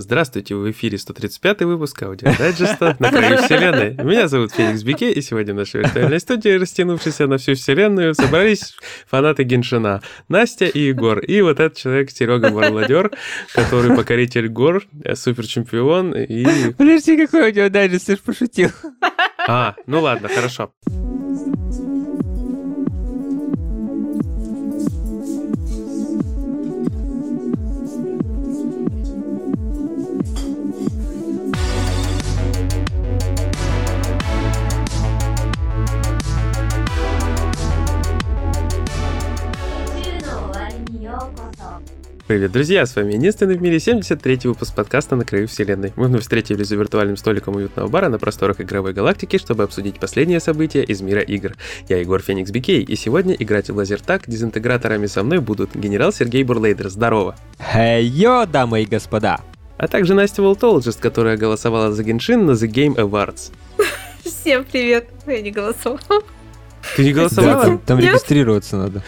Здравствуйте, в эфире 135 выпуск аудиодайджеста «На краю вселенной». Меня зовут Феникс Бике, и сегодня в нашей виртуальной студии, растянувшейся на всю вселенную, собрались фанаты Геншина Настя и Егор. И вот этот человек Серега Марладер, который покоритель гор, суперчемпион и... Подожди, какой аудиодайджест, ты ж пошутил. А, ну ладно, хорошо. Привет, друзья! С вами единственный в мире 73-й выпуск подкаста «На краю вселенной». Мы вновь встретились за виртуальным столиком уютного бара на просторах игровой галактики, чтобы обсудить последние события из мира игр. Я Егор Феникс Бикей, и сегодня играть в лазертак дезинтеграторами со мной будут генерал Сергей Бурлейдер. Здорово! Хей-йо, дамы и господа! А также Настя Волтологист, которая голосовала за Геншин на The Game Awards. Всем привет! Я не голосовала. Ты не голосовала? там, там регистрироваться надо.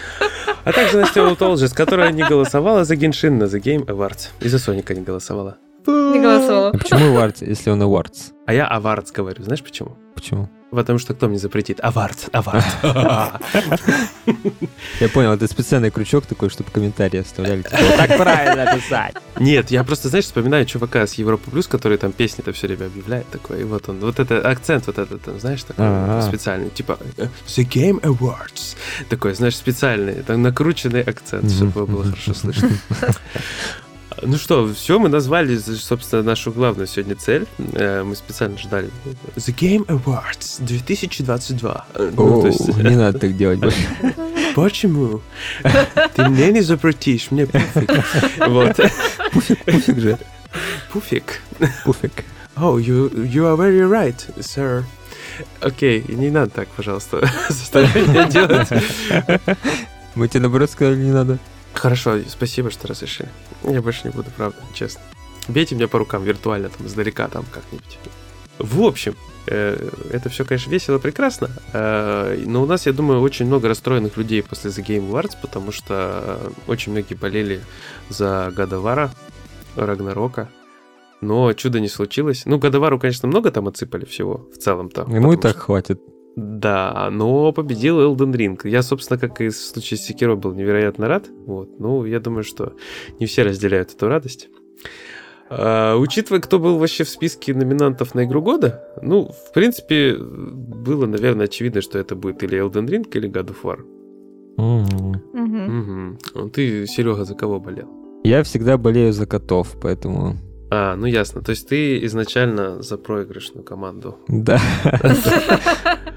А также Настя Волтологист, которая не голосовала за Геншин на The Game Awards. И за Соника не голосовала. Не голосовала. А почему Awards, если он Awards? А я Awards говорю. Знаешь почему? Почему? Потому что кто мне запретит? Авард, авард. Я понял, это специальный крючок такой, чтобы комментарии оставляли. Типа, так правильно писать. Нет, я просто, знаешь, вспоминаю чувака с Европы Плюс, который там песни-то все время объявляет такой. И вот он, вот это акцент вот этот, там, знаешь, такой специальный. Типа The Game Awards. Такой, знаешь, специальный, там накрученный акцент, чтобы было хорошо слышно. Ну что, все, мы назвали, собственно, нашу главную сегодня цель. Э, Мы специально ждали. The Game Awards 2022. Э, ну, О, то есть- Не надо так делать больше. Почему? Ты мне не запретишь, мне пофиг. Вот. Пуфик же. Пуфик. Пуфик. Oh, you, you are very right, sir. Окей, не надо так, пожалуйста, заставлять меня делать. Мы тебе наоборот сказали, не надо. Хорошо, спасибо, что разрешили. Я больше не буду, правда, честно. Бейте меня по рукам виртуально, там, издалека, там, как-нибудь. В общем, э, это все, конечно, весело, прекрасно, э, но у нас, я думаю, очень много расстроенных людей после The Game Awards, потому что э, очень многие болели за Гадовара, Рагнарока, но чудо не случилось. Ну, Гадовару, конечно, много там отсыпали всего в целом-то. Ему и так что- хватит. Да, но победил Elden Ring. Я, собственно, как и в случае с Секиро, был невероятно рад. Вот. Ну, я думаю, что не все разделяют эту радость. А, учитывая, кто был вообще в списке номинантов на игру года, ну, в принципе, было, наверное, очевидно, что это будет или Elden Ring, или God of War. М. Мгм. Мгм. Ты, Серега, за кого болел? Я всегда болею за котов, поэтому... А, ну ясно. То есть ты изначально за проигрышную команду. Да.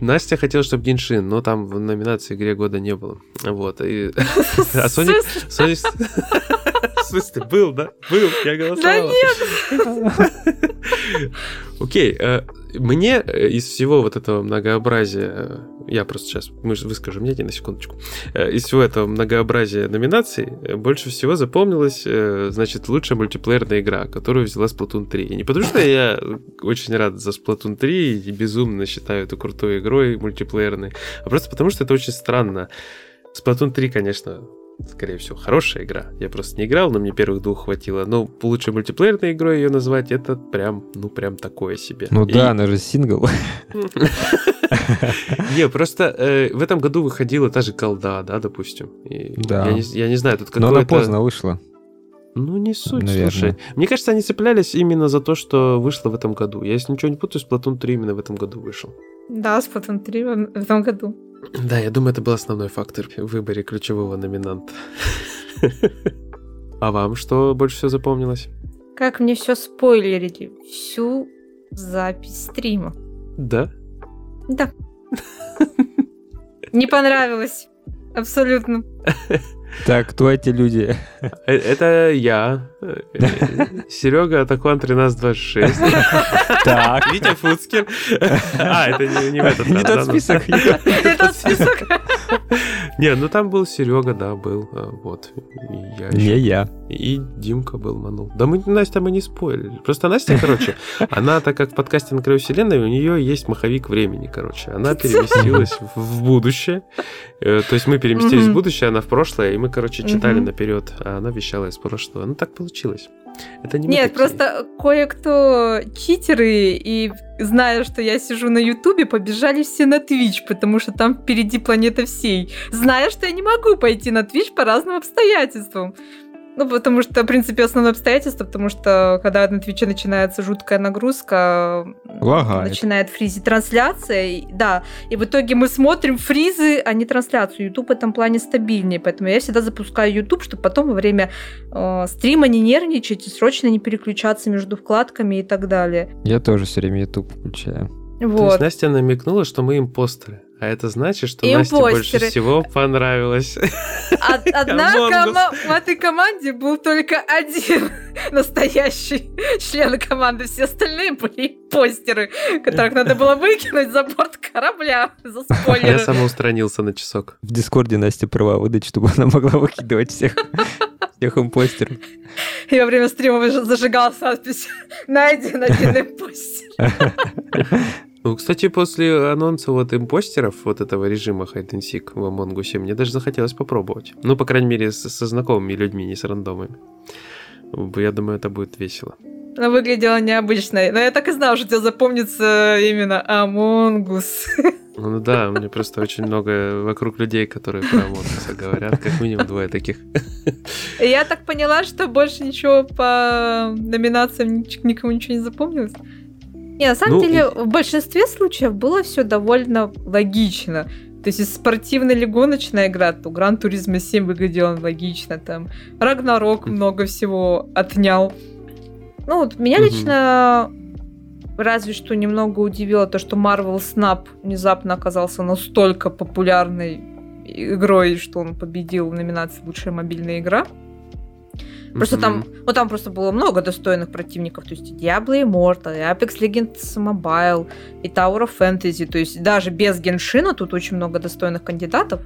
Настя хотела, чтобы Геншин, но там в номинации игре года не было. Вот. И... А Соник... Соник... В смысле, был, да? Был, я Да голосовал. нет! Окей, э, мне э, из всего вот этого многообразия, э, я просто сейчас выскажу мнение на секундочку, из всего этого многообразия номинаций больше всего запомнилась, значит, лучшая мультиплеерная игра, которую взяла Splatoon 3. И не потому что я очень рад за Splatoon 3 и безумно считаю эту крутой игрой мультиплеерной, а просто потому что это очень странно. Splatoon 3, конечно, скорее всего, хорошая игра. Я просто не играл, но мне первых двух хватило. Но лучшей мультиплеерной игрой ее назвать, это прям, ну, прям такое себе. Ну И- да, она же сингл. Не, просто э, в этом году выходила та же колда, да, допустим. Да. Я не, знаю, тут Но она какое-то... поздно вышла. Ну, не суть, Наверное. слушай. Мне кажется, они цеплялись именно за то, что вышло в этом году. Я, если ничего не путаю, Splatoon 3 именно в этом году вышел. Да, Splatoon 3 в в этом году. Да, я думаю, это был основной фактор в выборе ключевого номинанта. А вам что больше всего запомнилось? Как мне все спойлерили. Всю запись стрима. Да? Да. Не понравилось. Абсолютно. Так, кто эти люди? Э, Это я, Серега Атакуан 1326, Так. Витя Фуцкер. А, это не в этот Не тот ну. список. Не тот список. Не, ну там был Серега, да, был. а, Вот. И я Не еще. я. И Димка был, манул. Да мы, Настя, мы не спойлили. Просто Настя, короче, она, так как в подкасте «На краю вселенной», у нее есть маховик времени, короче. Она переместилась в- будущее. Э, То есть мы переместились в будущее, она в прошлое, и мы, короче, читали наперед, а она вещала из прошлого. Ну, так получилось. Это не Нет, просто кое-кто читеры и зная, что я сижу на Ютубе, побежали все на Twitch, потому что там впереди планета всей. Зная, что я не могу пойти на Twitch по разным обстоятельствам. Ну, потому что, в принципе, основное обстоятельство, потому что, когда на Твиче начинается жуткая нагрузка, Лагает. начинает фризить трансляция, и- да, и в итоге мы смотрим фризы, а не трансляцию. YouTube в этом плане стабильнее, поэтому я всегда запускаю YouTube, чтобы потом во время э, стрима не нервничать и срочно не переключаться между вкладками и так далее. Я тоже все время YouTube включаю. То есть Вот. Настя намекнула, что мы импостеры. А это значит, что Насте больше Импостеры. всего понравилось. Од- Одна кома- в этой команде был только один настоящий член команды. Все остальные были постеры, которых надо было выкинуть за борт корабля за Я спойлеры. самоустранился на часок. В Дискорде Настя права выдать, чтобы она могла выкидывать всех, всех импостеров. И во время стрима выж- зажигал надпись «Найден один импостер». Ну, кстати, после анонса вот импостеров, вот этого режима Hide and Seek в Among Us, мне даже захотелось попробовать. Ну, по крайней мере, с- со знакомыми людьми, не с рандомами. Я думаю, это будет весело. Она выглядела необычно. Но я так и знала, что тебе запомнится именно Among Us. Ну да, меня просто очень много вокруг людей, которые про Us говорят, как минимум двое таких. Я так поняла, что больше ничего по номинациям никому ничего не запомнилось. Не, на самом Ну, деле, в большинстве случаев было все довольно логично. То есть, если спортивная или гоночная игра, то Гран Туризма 7 выглядел логично. Там Рагнарок много всего отнял. Ну, вот меня Мгм. лично разве что немного удивило то, что Marvel Snap внезапно оказался настолько популярной игрой, что он победил в номинации «Лучшая мобильная игра». Просто там, Мгм. ну там просто было много достойных противников, то есть и Diablo Immortal, и Apex Legends Mobile, и Tower of Fantasy, то есть даже без Геншина тут очень много достойных кандидатов.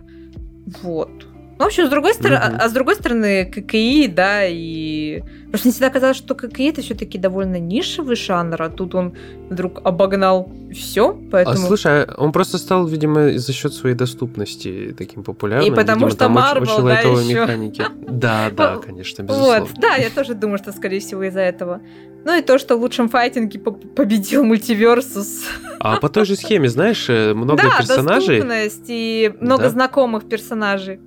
Вот. Ну, в общем, с другой стороны, Мгм. а, а с другой стороны, ККИ, да, и... Просто мне всегда казалось, что ККИ это все-таки довольно нишевый жанр, а тут он вдруг обогнал все, А поэтому... слушай, а он просто стал, видимо, за счет своей доступности таким популярным. И потому Видимо, что очень да, ещё. механики. Да, да, конечно, безусловно. Вот, да, я тоже думаю, что, скорее всего, из-за этого. Ну и то, что в лучшем файтинге по- победил мультиверсус. А по той же схеме, знаешь, э, много да, персонажей. доступность и много Да. знакомых персонажей.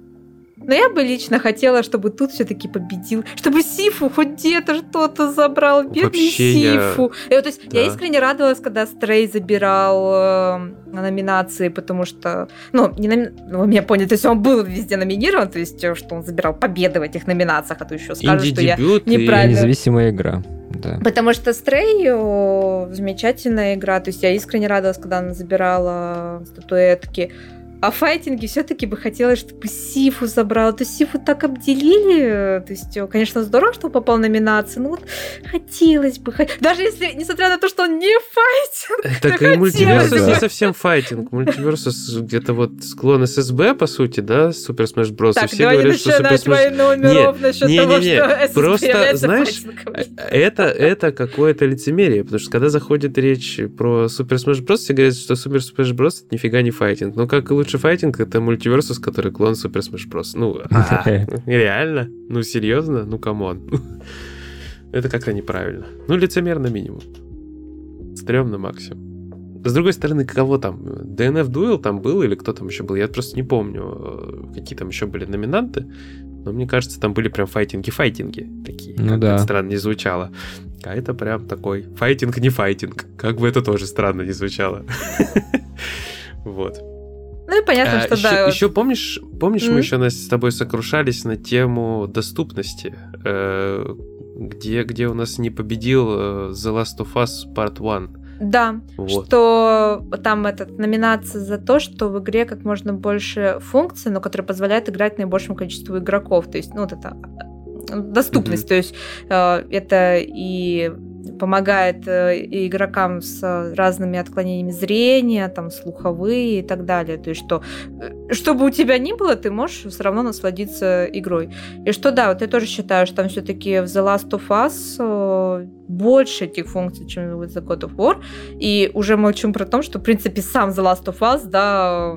Но я бы лично хотела, чтобы тут все-таки победил, чтобы Сифу хоть где-то что-то забрал, бедный Вообще я- Сифу. И то есть я Да. искренне радовалась, когда Стрей забирал э, на номинации, потому что, ну, не номи- ну, вы меня поняли, то есть он был везде номинирован, то есть э, что он забирал победы в этих номинациях, а то еще скажут, что я Инди-дебют и- неправильно. Независимая игра. Да. Потому что Стрей о, замечательная игра. То есть я искренне радовалась, когда она забирала статуэтки. А в файтинге все-таки бы хотелось, чтобы Sifu забрала. То есть Sifu так обделили. То есть, э, конечно, здорово, что он попал в номинацию. Ну вот хотелось бы. Даже если, несмотря на то, что он не файтинг. Так и MultiVersus не совсем файтинг. MultiVersus где-то вот клон SSB, по сути, да, Super Bros. И Так, все не говорят, что Супер войну миров насчет того, что просто, знаешь. Это, это какое-то лицемерие, потому что когда заходит речь про Super Smash Bros, все говорят, что Super Smash Bros это нифига не файтинг. Но как и лучший файтинг, это MultiVersus, который клон Super Smash Bros. Ну, а, реально? Ну, серьезно? Ну, come on. Это как-то неправильно. Ну, лицемерно минимум. Стрёмно максимум. С другой стороны, кого там? DNF Duel там был или кто там еще был? Я просто не помню, э, какие там еще были номинанты. Но мне кажется, там были прям файтинги-файтинги такие. Ну как да. это странно не звучало. А это прям такой файтинг не файтинг. Как бы это тоже странно не звучало. Вот. Ну и понятно, А, что еще, да. вот- еще помнишь, помнишь, Мгм. мы еще Настя, с тобой сокрушались на тему доступности, э, где, где у нас не победил э, The Last of Us Part 1. Да, Вот. что там этот номинация за то, что в игре как можно больше функций, но которые позволяют играть наибольшему количеству игроков. То есть, ну, вот это э, доступность. То есть э, это и помогает э, игрокам с разными отклонениями зрения, там, слуховые и так далее. То есть, что э, чтобы у тебя ни было, ты можешь все равно насладиться игрой. И что да, вот я тоже считаю, что там все-таки в The Last of Us э, больше этих функций, чем в The God of War. И уже молчим про то, что, в принципе, сам The Last of Us, да,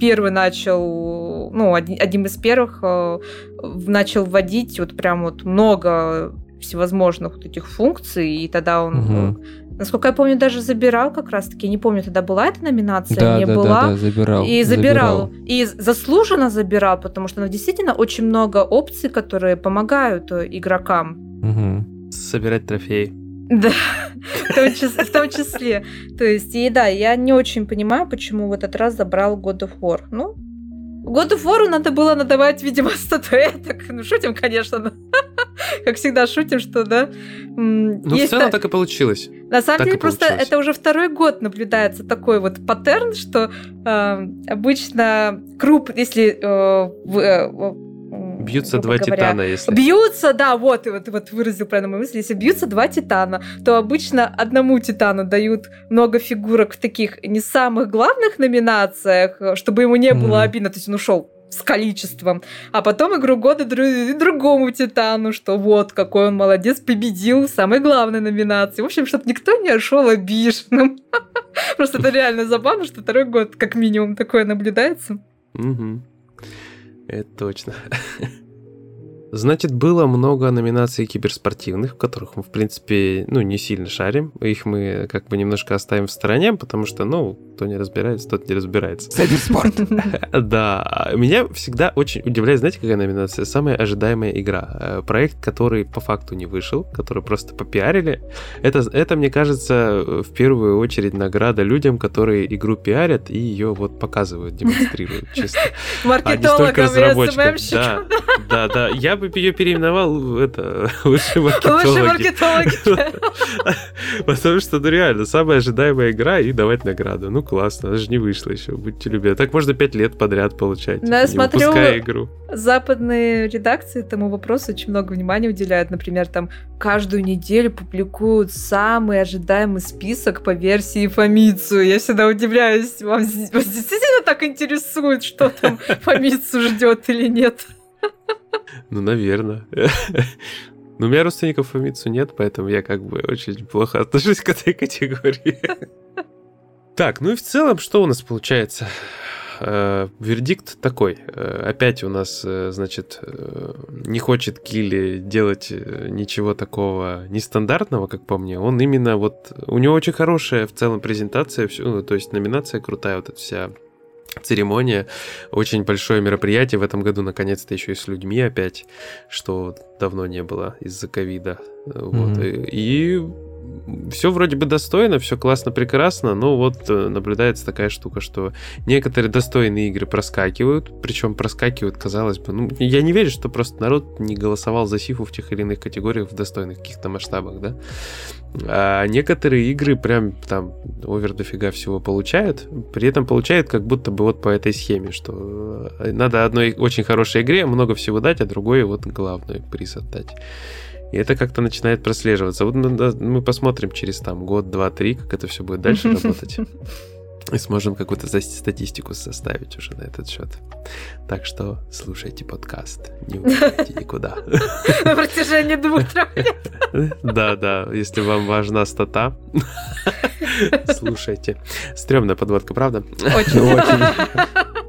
первый начал, ну, один, одним из первых начал вводить вот прям вот много всевозможных вот этих функций, и тогда он, э, насколько я помню, даже забирал как раз-таки, не помню, тогда была эта номинация, Да, не да, была. да, да, забирал. И забирал. И заслуженно забирал, потому что ну, действительно очень много опций, которые помогают э, игрокам. Мгм. Собирать трофеи. Да, в том, чис- в том числе. То есть, и да, я не очень понимаю, почему в этот раз забрал God of War. Ну, Of War надо было надавать, видимо, статуэток. Ну, шутим, конечно. но Как всегда шутим, что, да. Ну, в целом та- так и получилось. На самом так деле, просто получилось. это уже второй год наблюдается такой вот паттерн, что э, обычно круп, если э, в- э, Бьются два говоря, титана, если... Бьются, да, вот, вот, вот выразил правильно мою мысль. Если бьются два титана, то обычно одному титану дают много фигурок в таких не самых главных номинациях, чтобы ему не было Мгм. обидно, то есть он ушел с количеством, а потом игру года дру- другому титану, что вот какой он молодец, победил в самой главной номинации. В общем, чтобы никто не ушел обиженным. Просто это реально забавно, что второй год как минимум такое наблюдается. Мгм. Это точно. Значит, было много номинаций киберспортивных, в которых мы, в принципе, ну, не сильно шарим. Их мы как бы немножко оставим в стороне, потому что, ну, кто не разбирается, тот не разбирается. Сайберспорт. Да, меня всегда очень удивляет, знаете, какая номинация? Самая ожидаемая игра. Э, Проект, который по факту не вышел, который просто попиарили. Это, это мне кажется, в первую очередь награда людям, которые игру пиарят и ее вот показывают, демонстрируют чисто. А не столько Маркетологам разработчикам. СММщикам. Да, да, да. Я бы ее переименовал в это лучшие Лучшие маркетологи. маркетологи. Потому что, ну реально, самая ожидаемая игра и давать награду. Ну классно, она же не вышла еще, будьте любезны. Так можно пять лет подряд получать, Ну, я смотрю, игру. Западные редакции этому вопросу очень много внимания уделяют. Например, там каждую неделю публикуют самый ожидаемый список по версии Фомицу. Я всегда удивляюсь, вам вас действительно так интересует, что там Фомицу ждет или нет? Ну, наверное. Но у меня родственников Фомицу нет, поэтому я как бы очень плохо отношусь к этой категории. Так, ну и в целом, что у нас получается? Э, Вердикт такой. Э, Опять у нас, э, значит, не хочет Килли делать ничего такого нестандартного, как по мне. Он именно вот... У него очень хорошая в целом презентация, всё, ну, то есть номинация крутая, вот эта вся церемония. Очень большое мероприятие в этом году, наконец-то, еще и с людьми опять, что давно не было из-за ковида. Вот. Мгм. И все вроде бы достойно, все классно, прекрасно, но вот э, наблюдается такая штука, что некоторые достойные игры проскакивают, причем проскакивают, казалось бы, ну, я не верю, что просто народ не голосовал за Сифу в тех или иных категориях в достойных каких-то масштабах, да. А некоторые игры прям там овер дофига всего получают, при этом получают как будто бы вот по этой схеме, что э, надо одной очень хорошей игре много всего дать, а другой вот главный приз отдать. И это как-то начинает прослеживаться. Вот мы, да, мы посмотрим через там год, два, три, как это все будет дальше работать. И сможем какую-то статистику составить уже на этот счет. Так что слушайте подкаст. Не уходите никуда. На протяжении двух-трех лет. Да, да, если вам важна стата, слушайте. Стрёмная подводка, правда? Очень. Очень.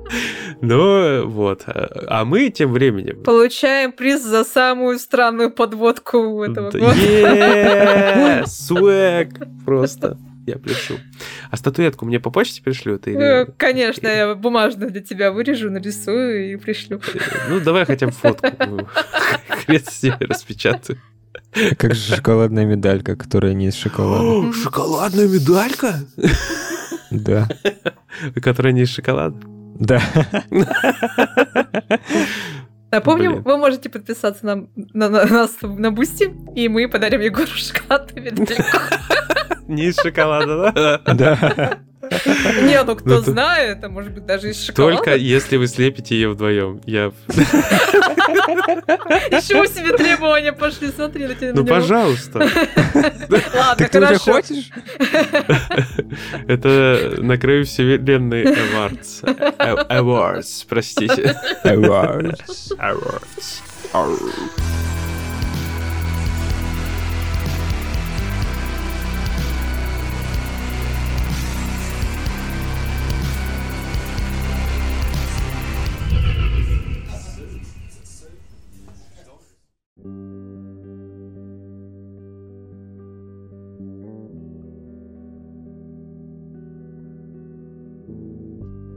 Ну вот. А мы тем временем... Получаем приз за самую странную подводку этого Да, года. е, Свэг! Просто. Я пляшу. А статуэтку мне по почте пришлют? Э, Или... Конечно, я бумажную для тебя вырежу, нарисую и пришлю. Ну, давай хотя бы фотку. Хрен с ней распечатаю. Как же шоколадная медалька, которая не из шоколада. Шоколадная медалька? Да. Которая не из шоколада? Да. Напомним, Блин. вы можете подписаться на, на, на нас на Boosty, и мы подарим Егору шоколадную медальку. Не из шоколада, да? Да. Не, ну кто то- знает, а может быть даже из шоколада. Только если вы слепите ее вдвоем. Я... Еще себе требования пошли, смотри на тебя. Ну, пожалуйста. Ладно, ты уже хочешь? Это на краю вселенной Awards. А- Awards, простите. Awards. Awards.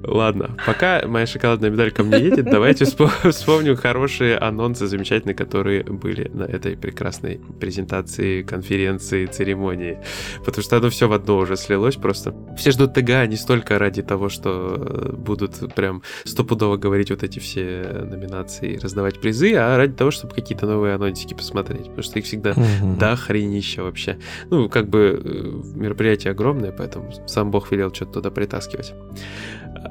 Ладно, пока моя шоколадная медаль ко мне едет, давайте вспомним хорошие анонсы замечательные, которые были на этой прекрасной презентации, конференции, церемонии. Потому что оно все в одно уже слилось просто. Все ждут ТГА не столько ради того, что э, будут прям стопудово говорить вот эти все номинации и раздавать призы, а ради того, чтобы какие-то новые анонсики посмотреть. Потому что их всегда до хренища вообще. Ну, как бы э, мероприятие огромное, поэтому сам Бог велел что-то туда притаскивать.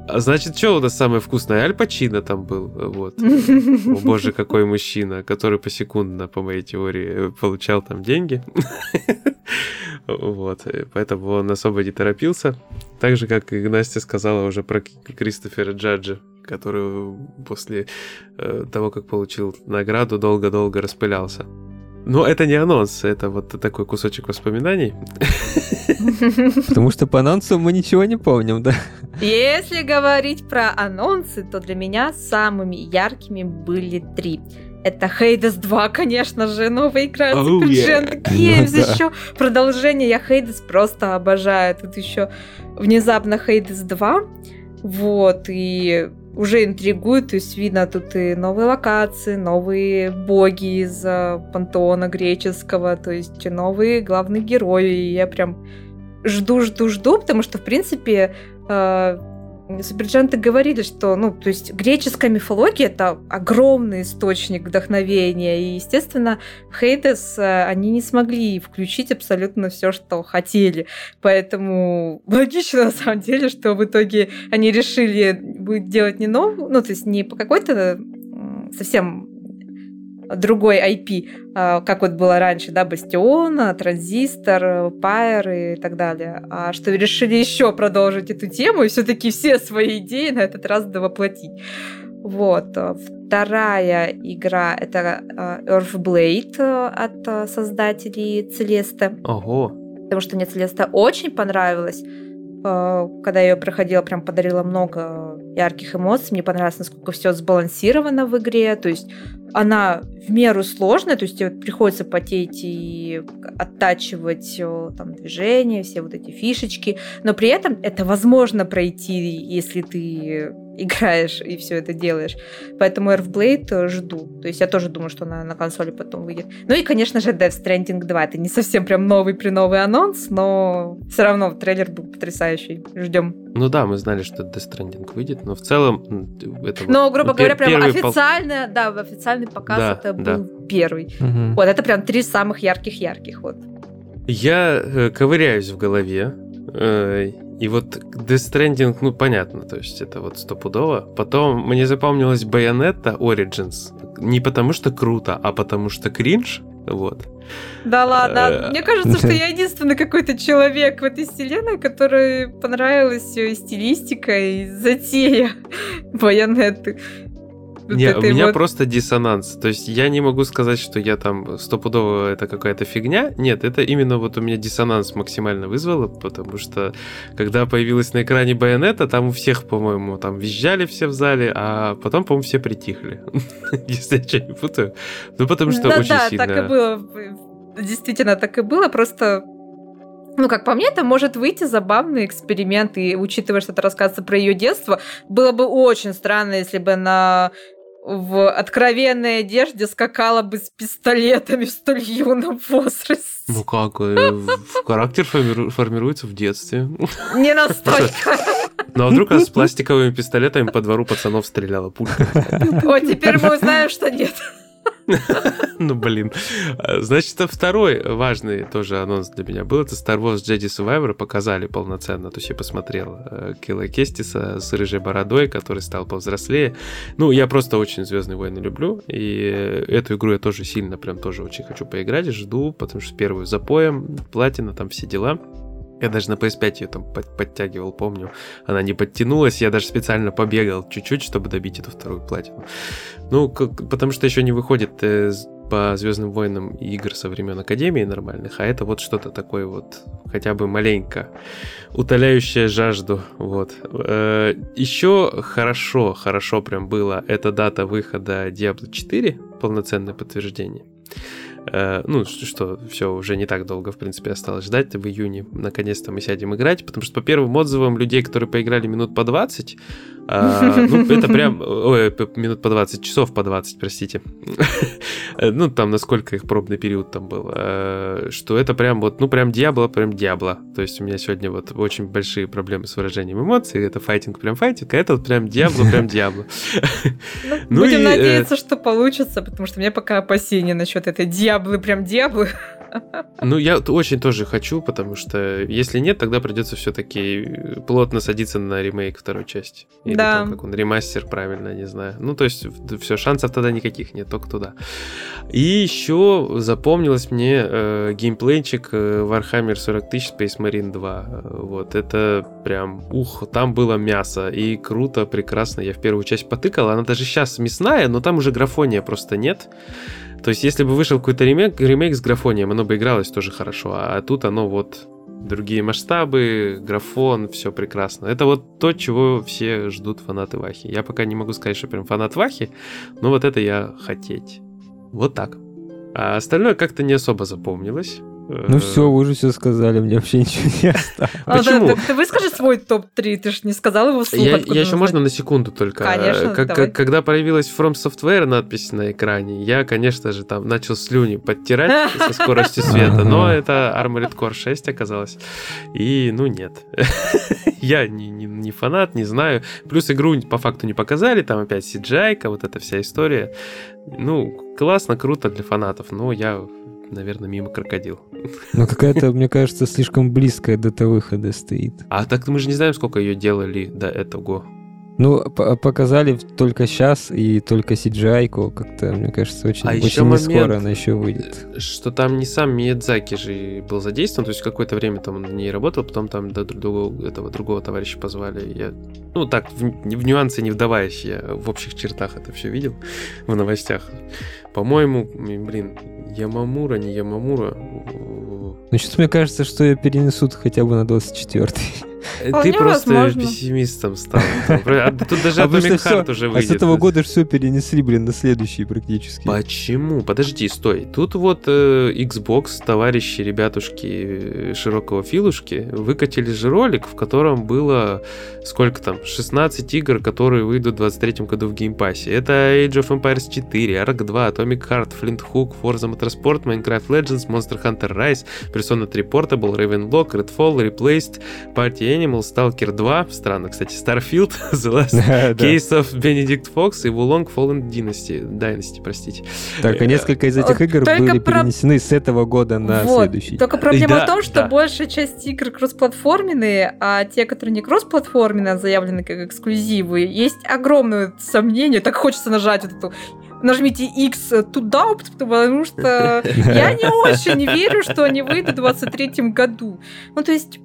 А значит, что у нас самое вкусное? Аль Пачино там был, вот. О боже, какой мужчина, который посекундно, по моей теории, получал там деньги. Вот, поэтому он особо не торопился. Так же, как и Настя сказала уже про Кристофера Джаджа, который после э, того, как получил награду, долго-долго распылялся. Но это не анонс, это вот такой кусочек воспоминаний. Потому что по анонсу мы ничего не помним, да? Если говорить про анонсы, то для меня самыми яркими были три. Это Хейдес 2, конечно же, новая игра от oh, yeah. Games ну, еще. Продолжение я Хейдес просто обожаю. Тут еще внезапно Хейдес 2. Вот, и уже интригует, то есть видно тут и новые локации, новые боги из э, пантеона греческого, то есть новые главные герои, и я прям жду, жду, жду, потому что, в принципе, э, Суперджанты говорили, что, ну, то есть греческая мифология это огромный источник вдохновения, и, естественно, Хейдес э, они не смогли включить абсолютно все, что хотели, поэтому логично на самом деле, что в итоге они решили будет делать не новую, ну, то есть не по какой-то совсем другой IP, а, как вот было раньше, да, Бастион, Транзистор, Пайер и так далее, а что решили еще продолжить эту тему и все-таки все свои идеи на этот раз довоплотить. Вот. Вторая игра — это а, Earthblade от создателей Целесты. Ого! Потому что мне Целеста очень понравилась. А, когда я ее проходила, прям подарила много ярких эмоций. Мне понравилось, насколько все сбалансировано в игре. То есть она в меру сложная, то есть тебе приходится потеть и оттачивать там, движения, все вот эти фишечки, но при этом это возможно пройти, если ты играешь и все это делаешь. Поэтому Earthblade жду. То есть я тоже думаю, что она на консоли потом выйдет. Ну и, конечно же, Death Stranding 2. Это не совсем прям новый при новый анонс, но все равно трейлер был потрясающий. Ждем. Ну да, мы знали, что Death Stranding выйдет, но в целом это Но, грубо говоря, прям официально, пол... да, официальный показ да, это да. был первый. Угу. Вот это прям три самых ярких-ярких вот. Я э, ковыряюсь в голове. Э, и вот Death Stranding, ну, понятно, то есть это вот стопудово. Потом мне запомнилась Bayonetta Origins. Не потому что круто, а потому что кринж. Вот. Да ладно, э, мне кажется, что я единственный какой-то человек в этой вселенной, который понравилась и стилистика, и затея Байонеты. Не, у меня вот... просто диссонанс. То есть я не могу сказать, что я там стопудово это какая-то фигня. Нет, это именно вот у меня диссонанс максимально вызвало, потому что когда появилась на экране байонета, там у всех, по-моему, там визжали все в зале, а потом, по-моему, все притихли. Если я что не путаю. Ну, потому что очень сильно... Да, так и было. Действительно, так и было. Просто ну, как по мне, это может выйти забавный эксперимент, и учитывая, что это рассказывается про ее детство, было бы очень странно, если бы на в откровенной одежде скакала бы с пистолетами в столь юном возрасте. Ну как, э, характер формируется в детстве. Не настолько. Ну а вдруг она с пластиковыми пистолетами по двору пацанов стреляла пулька? О, теперь мы узнаем, что нет. Ну, блин. Значит, второй важный тоже анонс для меня был. Это Star Wars Jedi Survivor показали полноценно. То есть я посмотрел э, Килла Кестиса с рыжей бородой, который стал повзрослее. Ну, я просто очень Звездные войны люблю. И эту игру я тоже сильно, прям тоже очень хочу поиграть. Жду, потому что первую запоем, платина, там все дела. Я даже на PS5 ее там подтягивал, помню. Она не подтянулась, я даже специально побегал чуть-чуть, чтобы добить эту вторую платину. Ну, как, потому что еще не выходит э, по Звездным войнам игр со времен Академии нормальных, а это вот что-то такое вот, хотя бы маленько, утоляющее жажду. Вот. Э, еще хорошо, хорошо прям было, это дата выхода Diablo 4, полноценное подтверждение. Э, ну, что все уже не так долго, в принципе, осталось ждать. В июне наконец-то мы сядем играть, потому что по первым отзывам людей, которые поиграли минут по 20, А, ну, это прям, ой, минут по 20, часов по 20, простите. ну, там, насколько их пробный период там был. А, что это прям вот, ну, прям Диабло, прям Диабло. То есть у меня сегодня вот очень большие проблемы с выражением эмоций. Это файтинг, прям файтинг, а это вот прям Диабло, прям Диабло. Ну, будем надеяться, что получится, потому что у меня пока опасения насчет этой Диаблы, прям Диаблы. Ну, я очень тоже хочу, потому что если нет, тогда придется все-таки плотно садиться на ремейк второй части. Или да. там, как он, ремастер, правильно, не знаю. Ну, то есть, все, шансов тогда никаких нет, только туда. И еще запомнилось мне э, геймплейчик э, Warhammer 40 тысяч Space Marine 2. Вот, это прям, ух, там было мясо. И круто, прекрасно. Я в первую часть потыкал. Она даже сейчас мясная, но там уже графония просто нет. То есть, если бы вышел какой-то ремейк, ремейк с графонием, оно бы игралось тоже хорошо. А тут оно вот другие масштабы, графон, все прекрасно. Это вот то, чего все ждут фанаты Вахи. Я пока не могу сказать, что прям фанат Вахи, но вот это я хотеть. Вот так. А остальное как-то не особо запомнилось. Ну все, вы уже все сказали, мне вообще ничего не осталось. А, Почему? Ты выскажи свой топ-3, ты же не сказал его вслух. Я еще можно на секунду только. Конечно, Когда появилась From Software надпись на экране, я, конечно же, там начал слюни подтирать со скоростью света, но это Armored Core 6 оказалось. И, ну, нет. Я не фанат, не знаю. Плюс игру по факту не показали, там опять CGI, вот эта вся история. Ну, классно, круто для фанатов, но я наверное, мимо крокодил. Ну, какая-то, мне кажется, слишком близкая дата выхода стоит. А так мы же не знаем, сколько ее делали до этого. Ну, показали только сейчас и только CGI-ку, как-то, мне кажется, очень, а очень не скоро она еще выйдет. Что там не сам Миядзаки же был задействован, то есть какое-то время там он на ней работал, потом там до другого, этого другого товарища позвали. Я, ну, так, в, в нюансы не вдаваясь, я в общих чертах это все видел в новостях. По-моему, блин, Ямамура, не Ямамура. Ну, что мне кажется, что ее перенесут хотя бы на 24-й. Э, ты просто возможно. пессимистом стал. А тут даже Atomic Heart уже выйдет. А с этого года все перенесли, блин, на следующий практически. Почему? Подожди, стой. Тут вот э, Xbox, товарищи, ребятушки широкого филушки, выкатили же ролик, в котором было сколько там, 16 игр, которые выйдут в 23 году в Game Pass 'е. Это Age of Empires 4, Ark 2, Atomic Heart, Flint Hook, Forza Motorsport, Minecraft Legends, Monster Hunter Rise, Persona 3 Portable, Ravenlock, Redfall, Replaced, Party Animal, Stalker 2, странно, кстати, Starfield, The Last Case of Benedict Fox и Wulong Fallen Dynasty, Dynasty, простите. Так, а э, несколько из этих игр были перенесены с этого года на следующий. Только проблема в том, что большая часть игр кроссплатформенные, а те, которые не кроссплатформенные, а заявлены как эксклюзивы, есть огромное сомнение, так хочется нажать вот эту нажмите X туда, потому что я не очень верю, что они выйдут в 23 году. Ну, то есть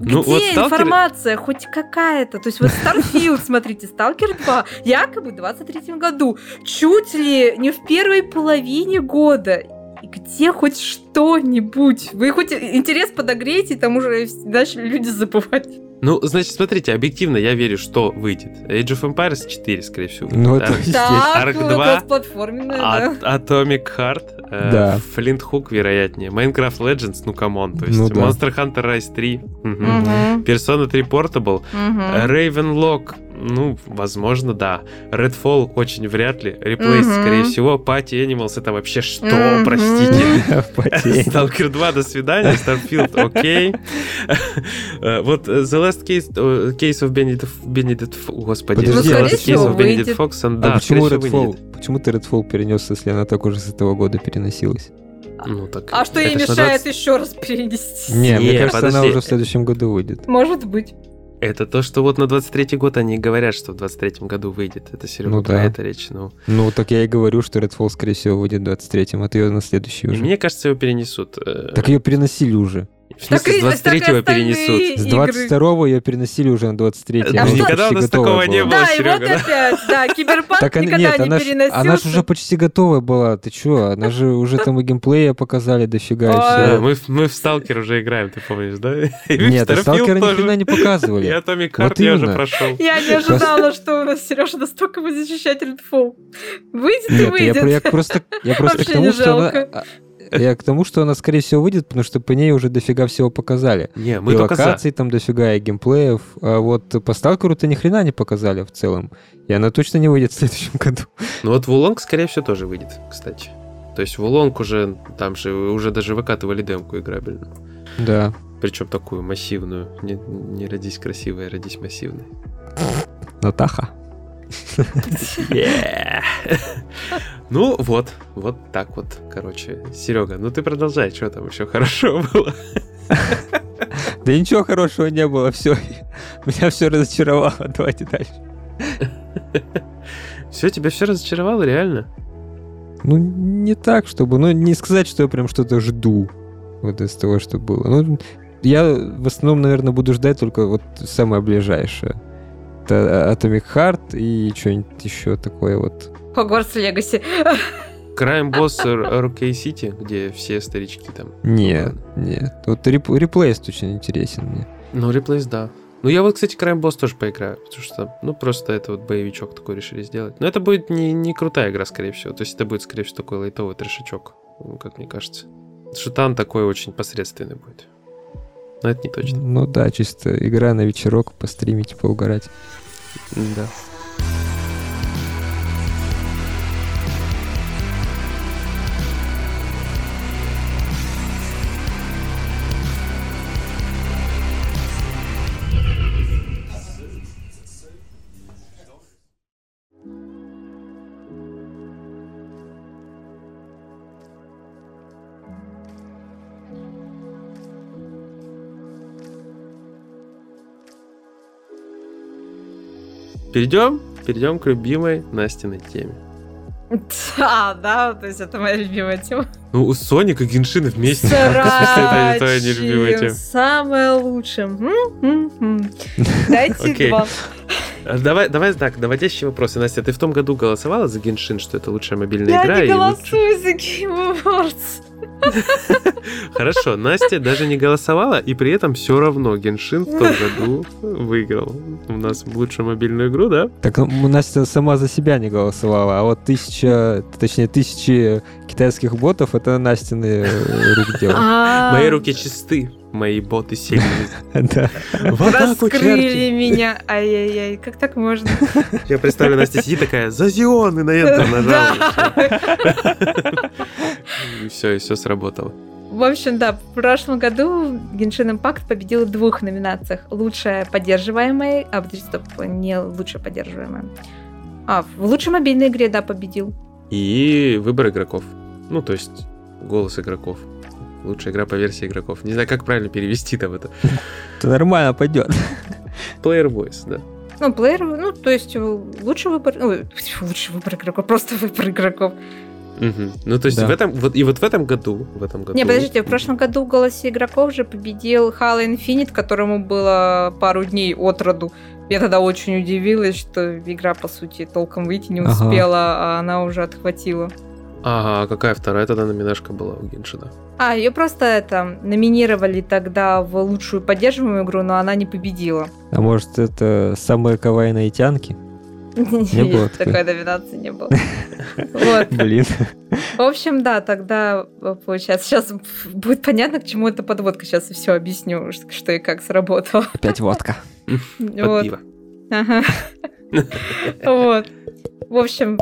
ну, Где вот информация хоть какая-то? То есть вот Starfield, смотрите, Stalker 2, якобы в 23 году, чуть ли не в первой половине года. И где хоть что-нибудь? Вы хоть интерес подогреете, там уже начали люди забывать. Ну, значит, смотрите, объективно я верю, что выйдет. Age of Empires 4, скорее всего. Ну, это так, Ark 2, платформенная, а- да. Atomic Heart, э, да. Flint Hook, вероятнее, Minecraft Legends, ну, come on, то есть ну, да. Monster Hunter Rise 3, угу. Угу. Persona 3 Portable, угу. Ravenlock, ну, возможно, да. Redfall очень вряд ли. Replace, угу. скорее всего. Party Animals это вообще что, угу. простите? Stalker 2, до свидания. Starfield, окей. Э, вот э, The Last Case, э, case of Benedict, Benedict господи. Подожди, The Last Case of Benedict Fox, да, а почему Redfall? Почему ты Redfall перенес, если она так уже с этого года переносилась? Ну, так, а что ей мешает 20... еще раз перенести? Не, мне кажется, подожди. она уже в следующем году выйдет. Может быть. Это то, что вот на 23-й год они говорят, что в 23-м году выйдет. Это Серега ну, про да. это речь. Ну. ну, так я и говорю, что Redfall, скорее всего, выйдет в 23-м, а ты ее на следующий уже. Мне кажется, ее перенесут. Э. Так ее переносили уже. В смысле, с 23-го перенесут? С 22-го ее переносили уже на 23-й. А никогда у нас такого не было, Да, Серега, и вот опять, да, Киберпанк так, никогда нет, не она переносился. Ж, она же уже почти готовая была, ты чё? Она же уже там и геймплея показали дофига. Да, мы, мы в Сталкер уже играем, ты помнишь, да? Нет, Сталкера никогда не показывали. Я Atomic Heart я уже прошел. Я не ожидала, что у нас Сережа настолько будет защищать Redfall. Выйдет и выйдет. Я просто к тому, что она Я к тому, что она, скорее всего, выйдет, потому что по ней уже дофига всего показали. Не, мы и только локаций за. там дофига, и геймплеев. А вот по Сталкеру-то ни хрена не показали в целом. И она точно не выйдет в следующем году. Ну вот Вулонг, скорее всего, тоже выйдет, кстати. То есть Вулонг уже, там же уже даже выкатывали демку играбельную. Да. Причем такую массивную. Не, не родись красивой, а родись массивной. Натаха. Ну вот, вот так вот, короче. Серега, ну ты продолжай, что там еще хорошо было. Да ничего хорошего не было, все. Меня все разочаровало. Давайте дальше. Все, тебя все разочаровало, реально? Ну, не так, чтобы... Ну, не сказать, что я прям что-то жду вот из того, что было. Ну, я в основном, наверное, буду ждать только вот самое ближайшее. Это Atomic Heart и что-нибудь еще такое вот. Hogwarts Legacy. Crime Boss Rocky City, где все старички там. Нет, нет. Вот реп- реплейс очень интересен мне. Ну, реплейс, да. Ну, я вот, кстати, Crime Boss тоже поиграю, потому что, ну, просто это вот боевичок такой решили сделать. Но это будет не, не крутая игра, скорее всего. То есть это будет, скорее всего, такой лайтовый трешачок, как мне кажется. Там такой очень посредственный будет. Но это не точно. Ну да, чисто игра на вечерок, постримить, поугарать. Да. Перейдем, перейдем к любимой Настиной теме. А, да, то есть это моя любимая тема. Ну, у Соник и Геншин вместе. Тема. Самое лучшее. Дайте два. Давай, давай так, наводящие вопросы. Настя, ты в том году голосовала за Геншин, что это лучшая мобильная Я игра? не и луч- голосую за Game Awards. Хорошо, Настя даже не голосовала, и при этом все равно Геншин в том году выиграл у нас лучшую мобильную игру, да? Так ну, Настя сама за себя не голосовала, а вот тысяча, точнее, тысячи китайских ботов это Настины э, рук дело. А, Мои руки чисты, мои боты сильные. Раскрыли меня. Ай-яй-яй, как так можно? Я представлю, Настя сидит такая, за Зион, и на Enter нажала. И все, и все сработало. В общем, да, в прошлом году Genshin Impact победил в двух номинациях. Лучшая поддерживаемая... А, подожди, стоп, не лучшая поддерживаемая. А, в лучшей мобильной игре, да, победил. И выбор игроков. Ну, то есть голос игроков. Лучшая игра по версии игроков. Не знаю, как правильно перевести там это. Это нормально пойдет. Player voice, да. Ну, плеер, ну, то есть э, лучший выбор... Ой, лучший выбор игроков, просто выбор игроков. Мгм. Ну, то есть Да. в этом, вот, и вот в этом году, в этом году... Не, подождите, в прошлом году в голосе игроков же победил Halo Infinite, которому было пару дней от роду. Я тогда очень удивилась, что игра, по сути, толком выйти не Ага. успела, а она уже отхватила. Ага, а какая вторая тогда номинашка была у Геншина? А, ее просто это номинировали тогда в лучшую поддерживаемую игру, но она не победила. А может, это самые кавайные тянки? Не было такой? номинации не было. Вот. Блин. В общем, да, тогда э, получается, сейчас будет понятно, к чему эта подводка. Сейчас все объясню, что и как сработало. Опять водка. Под Вот. пиво. Ага. Вот. В общем,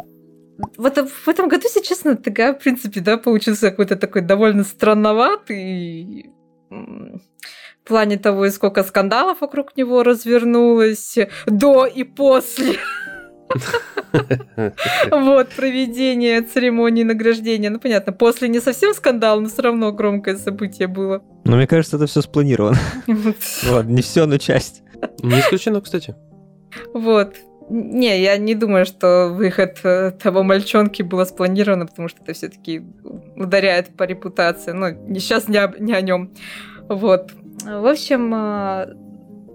вот в этом году, если честно, ТГ, в принципе, да, получился какой-то такой довольно странноватый. В плане того, и сколько скандалов вокруг него развернулось до и после вот проведения церемонии награждения. Ну, понятно, после не совсем скандал, но все равно громкое событие было. Но мне кажется, это все спланировано. Ладно, не все, но часть. Не исключено, кстати. Вот. Не, я не думаю, что выход э, того мальчонки было спланировано, потому что это все-таки ударяет по репутации. Не сейчас не, об- не о нем. Вот. В общем, э,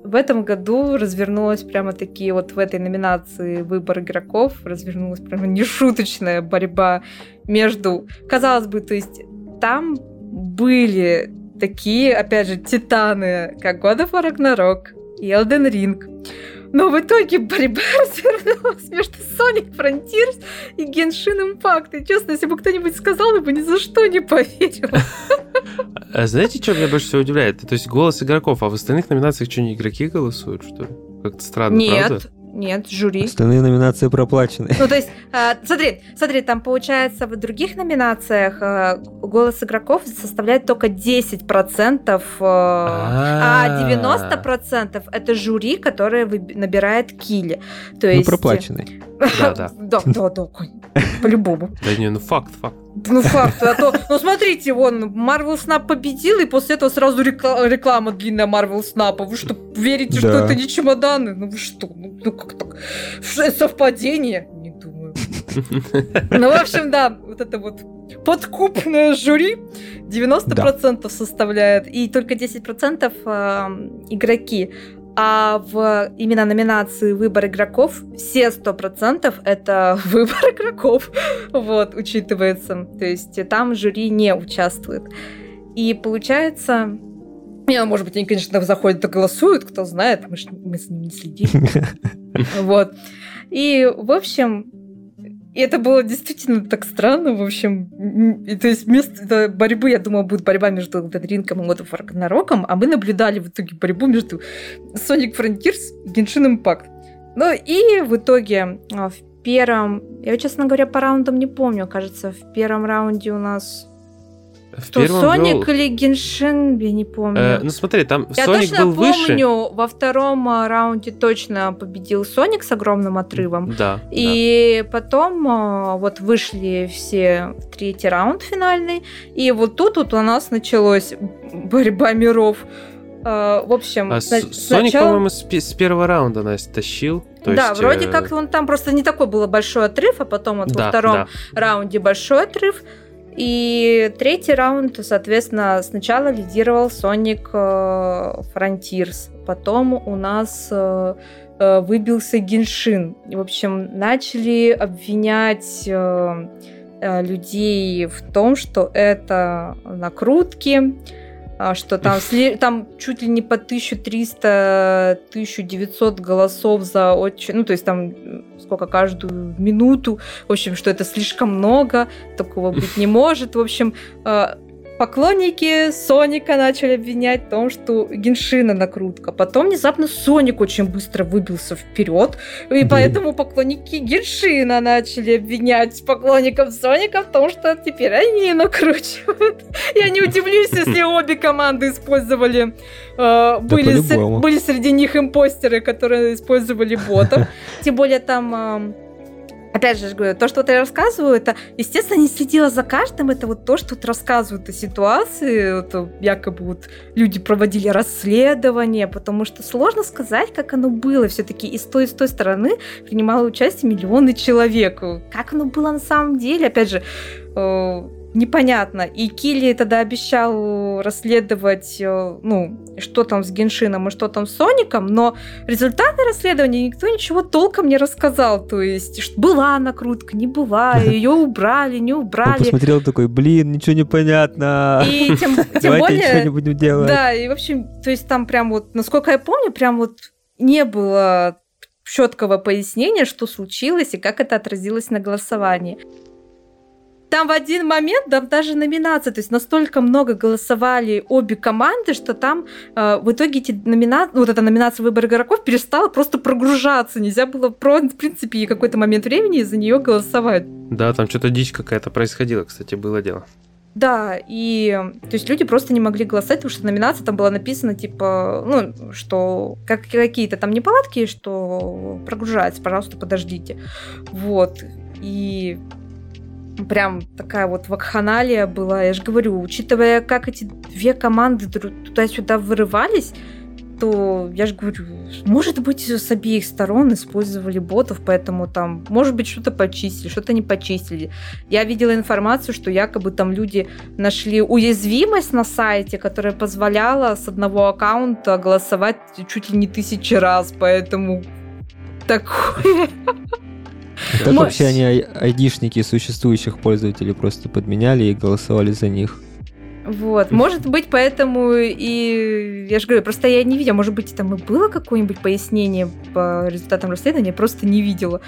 в этом году развернулась прямо такие вот в этой номинации выбор игроков, развернулась прямо нешуточная борьба между, казалось бы, то есть там были такие, опять же, титаны, как God of War Ragnarok и Elden Ring. Но в итоге борьба развернулась между Sonic Frontiers и Genshin Impact. И честно, если бы кто-нибудь сказал, я бы ни за что не поверил. А знаете, что меня больше всего удивляет? То есть голос игроков, а в остальных номинациях что, не игроки голосуют, что ли? Как-то странно, Нет, правда? Нет, жюри. Остальные номинации проплачены. Ну, то есть, э, смотри, смотри, там получается в других номинациях э, голос игроков составляет только 10%, э, а 90% это жюри, которое набирает килли. То Ну, есть... проплаченный. Да, да. Да, да, да, по-любому. Да не, ну факт, факт. Ну, факт. А то, ну, смотрите, вон, Marvel Snap победил, и после этого сразу рекла- реклама длинная Marvel Snap. Вы что, верите, что Да. это не чемоданы? Ну, вы что? Ну, ну, как так? Что, совпадение? Не думаю. Ну, в общем, да, вот это вот подкупное жюри 90% составляет, и только 10% э, игроки. А в именно номинации «Выбор игроков» все 100% это выбор игроков, вот, учитывается. То есть там жюри не участвует. И получается... Не, ну, может быть, они, конечно, заходят и голосуют, кто знает, мы, ж- мы с ними не следим. Вот. И, в общем, и это было действительно так странно, в общем. И то есть вместо борьбы, я думала, будет борьба между Elden и God of а мы наблюдали в итоге борьбу между Sonic Frontiers и Genshin Impact. Ну и в итоге а, в первом... Я, честно говоря, по раундам не помню. Кажется, в первом раунде у нас... В То первом Sonic вел- или Genshin, я не помню. Э, ну смотри, там Я Соник точно был выше. помню, во втором а, раунде точно победил Соник с огромным отрывом. Да. И потом а, вот вышли все в третий раунд финальный. И вот тут вот у нас началась борьба миров. А, В общем, да. А сна- Соник, сначала- по-моему, с первого раунда нас тащил. То да, есть, вроде э, как он там просто не такой был большой отрыв, а потом вот да, во втором да. раунде большой отрыв. И третий раунд, соответственно, сначала лидировал Sonic э, Frontiers, потом у нас э, э, выбился Геншин. В общем, начали обвинять людей в том, что это накрутки, что там, там чуть ли не по 1300-1900 голосов за очень... Ну, то есть там сколько каждую минуту. В общем, что это слишком много, такого быть не может. В общем, э, поклонники Соника начали обвинять в том, что Геншина накрутка. Потом внезапно Соник очень быстро выбился вперед, и Да. поэтому поклонники Геншина начали обвинять поклонников Соника в том, что теперь они накручивают. Я не удивлюсь, если обе команды использовали... э, были, с- были среди них импостеры, которые использовали ботов. Тем более там... э, Опять же, говорю, то, что вот я рассказываю, это, естественно, не следила за каждым, это вот то, что вот рассказывают о ситуации, вот, якобы вот люди проводили расследование, потому что сложно сказать, как оно было. Все-таки и с той, и с той стороны принимало участие миллионы человек. Как оно было на самом деле, опять же, э, непонятно. И Килли тогда обещал расследовать, э, ну, что там с Геншином и что там с Соником, но результаты расследования никто ничего толком не рассказал. То есть, была накрутка, не была, ее убрали, не Он убрали. посмотрел такой, блин, ничего не понятно. И тем, тем Давайте ничего не более, будем делать. да, и в общем, то есть там прям вот, насколько я помню, прям вот не было четкого пояснения, что случилось и как это отразилось на голосовании. Там в один момент, там даже номинация, то есть настолько много голосовали обе команды, что там э, в итоге эти номинации, вот эта номинация выбор игроков перестала просто прогружаться. Нельзя было, про- в принципе, какой-то момент времени из-за нее голосовать. Да, там что-то дичь какая-то происходила, кстати, было дело. Да, и то есть люди просто не могли голосовать, потому что номинация там была написана, типа, ну, что как, какие-то там неполадки, что прогружается, пожалуйста, подождите. Вот. И прям такая вот вакханалия была. Я же говорю, учитывая, как эти две команды туда-сюда вырывались, то я же говорю, может быть, с обеих сторон использовали ботов, поэтому там, может быть, что-то почистили, что-то не почистили. Я видела информацию, что якобы там люди нашли уязвимость на сайте, которая позволяла с одного аккаунта голосовать чуть ли не тысячи раз, поэтому такое. Так вообще они ай- айдишники существующих пользователей просто подменяли и голосовали за них. Вот, может быть, поэтому и, я же говорю, просто я не видела, может быть, там и было какое-нибудь пояснение по результатам расследования, просто не видела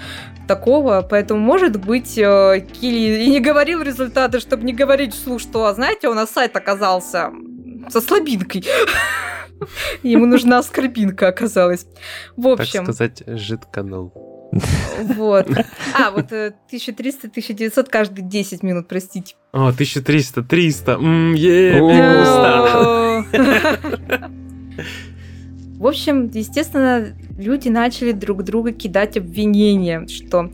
такого, поэтому, может быть, э, Килли и не говорил результаты, чтобы не говорить вслух, что, а знаете, у нас сайт оказался со слабинкой. Ему нужна скорбинка оказалась. В общем... Так сказать, жидканал. Вот. А, вот 1300-1900 каждые 10 минут, простите. О, 1300, 300. Ммм, В общем, естественно, люди начали друг друга кидать обвинения, что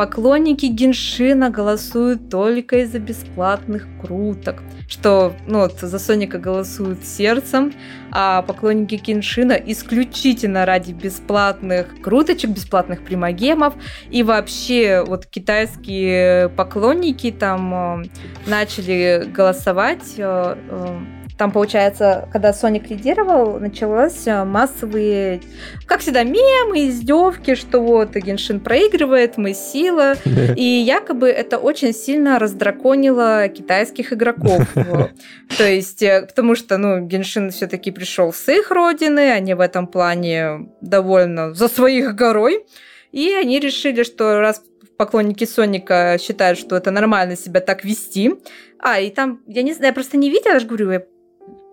поклонники Геншина голосуют только из-за бесплатных круток, что ну, вот, за Соника голосуют сердцем, а поклонники Геншина исключительно ради бесплатных круточек, бесплатных примагемов, и вообще вот китайские поклонники там э, начали голосовать э, э, там, получается, когда Соник лидировал, началось э, массовые, как всегда, мемы, издевки, что вот Геншин проигрывает, мы сила. И якобы это очень сильно раздраконило китайских игроков. То есть, э, потому что, ну, Геншин все-таки пришел с их родины, они в этом плане довольно за своих горой. И они решили, что раз поклонники Соника считают, что это нормально себя так вести. А, и там, я не знаю, я просто не видела, я же говорю, я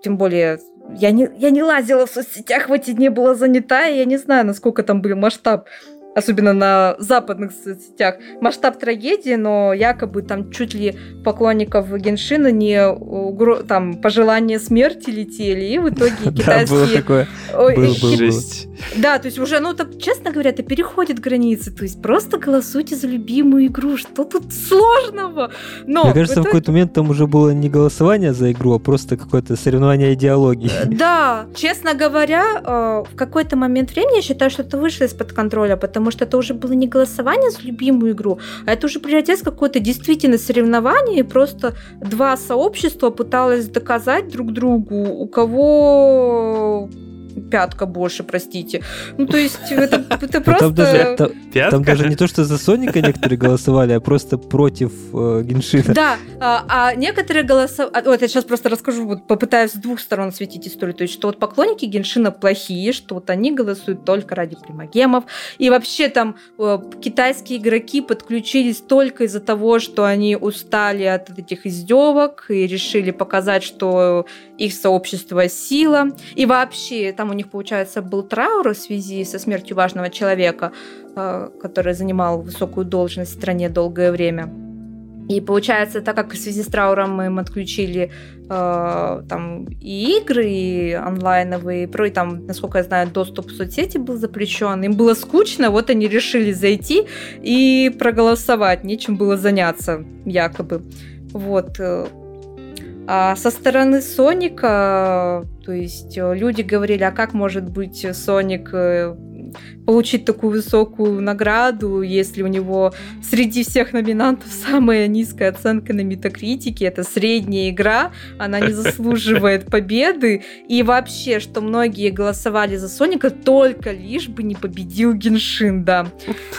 тем более я не, я не лазила в соцсетях в эти дни, была занята, и я не знаю, насколько там был масштаб особенно на западных соцсетях, масштаб трагедии, но якобы там чуть ли поклонников Геншина не угро... там пожелания смерти летели, и в итоге китайские... Да, то есть уже, ну, так, честно говоря, это переходит границы, то есть просто голосуйте за любимую игру, что тут сложного? Но Мне кажется, в, какой-то момент там уже было не голосование за игру, а просто какое-то соревнование идеологии. Э, да, честно говоря, э, в какой-то момент времени я считаю, что это вышло из-под контроля, потому что это уже было не голосование за любимую игру, а это уже превратилось в какое-то действительно соревнование, и просто два сообщества пыталось доказать друг другу, у кого пятка больше, простите. Ну, то есть, это, это просто... Там даже, там, там даже не то, что за Соника некоторые голосовали, а просто против э, Геншина. Да, а, а некоторые голосовали... А, вот я сейчас просто расскажу, вот попытаюсь с двух сторон осветить историю. То есть, что вот поклонники Геншина плохие, что вот они голосуют только ради примагемов. И вообще там э, китайские игроки подключились только из-за того, что они устали от этих издевок и решили показать, что их сообщество сила. И вообще там у них, получается, был траур в связи со смертью важного человека, э, который занимал высокую должность в стране долгое время. И получается, так как в связи с трауром мы им отключили э, там и игры, и онлайновые, и, про, и там, насколько я знаю, доступ в соцсети был запрещен. Им было скучно, вот они решили зайти и проголосовать, нечем было заняться, якобы. Вот. Э, а со стороны Соника, то есть э, люди говорили, а как может быть Соник э, получить такую высокую награду, если у него среди всех номинантов самая низкая оценка на метакритике, это средняя игра, она не заслуживает победы, и вообще, что многие голосовали за Соника только лишь бы не победил Геншин, да.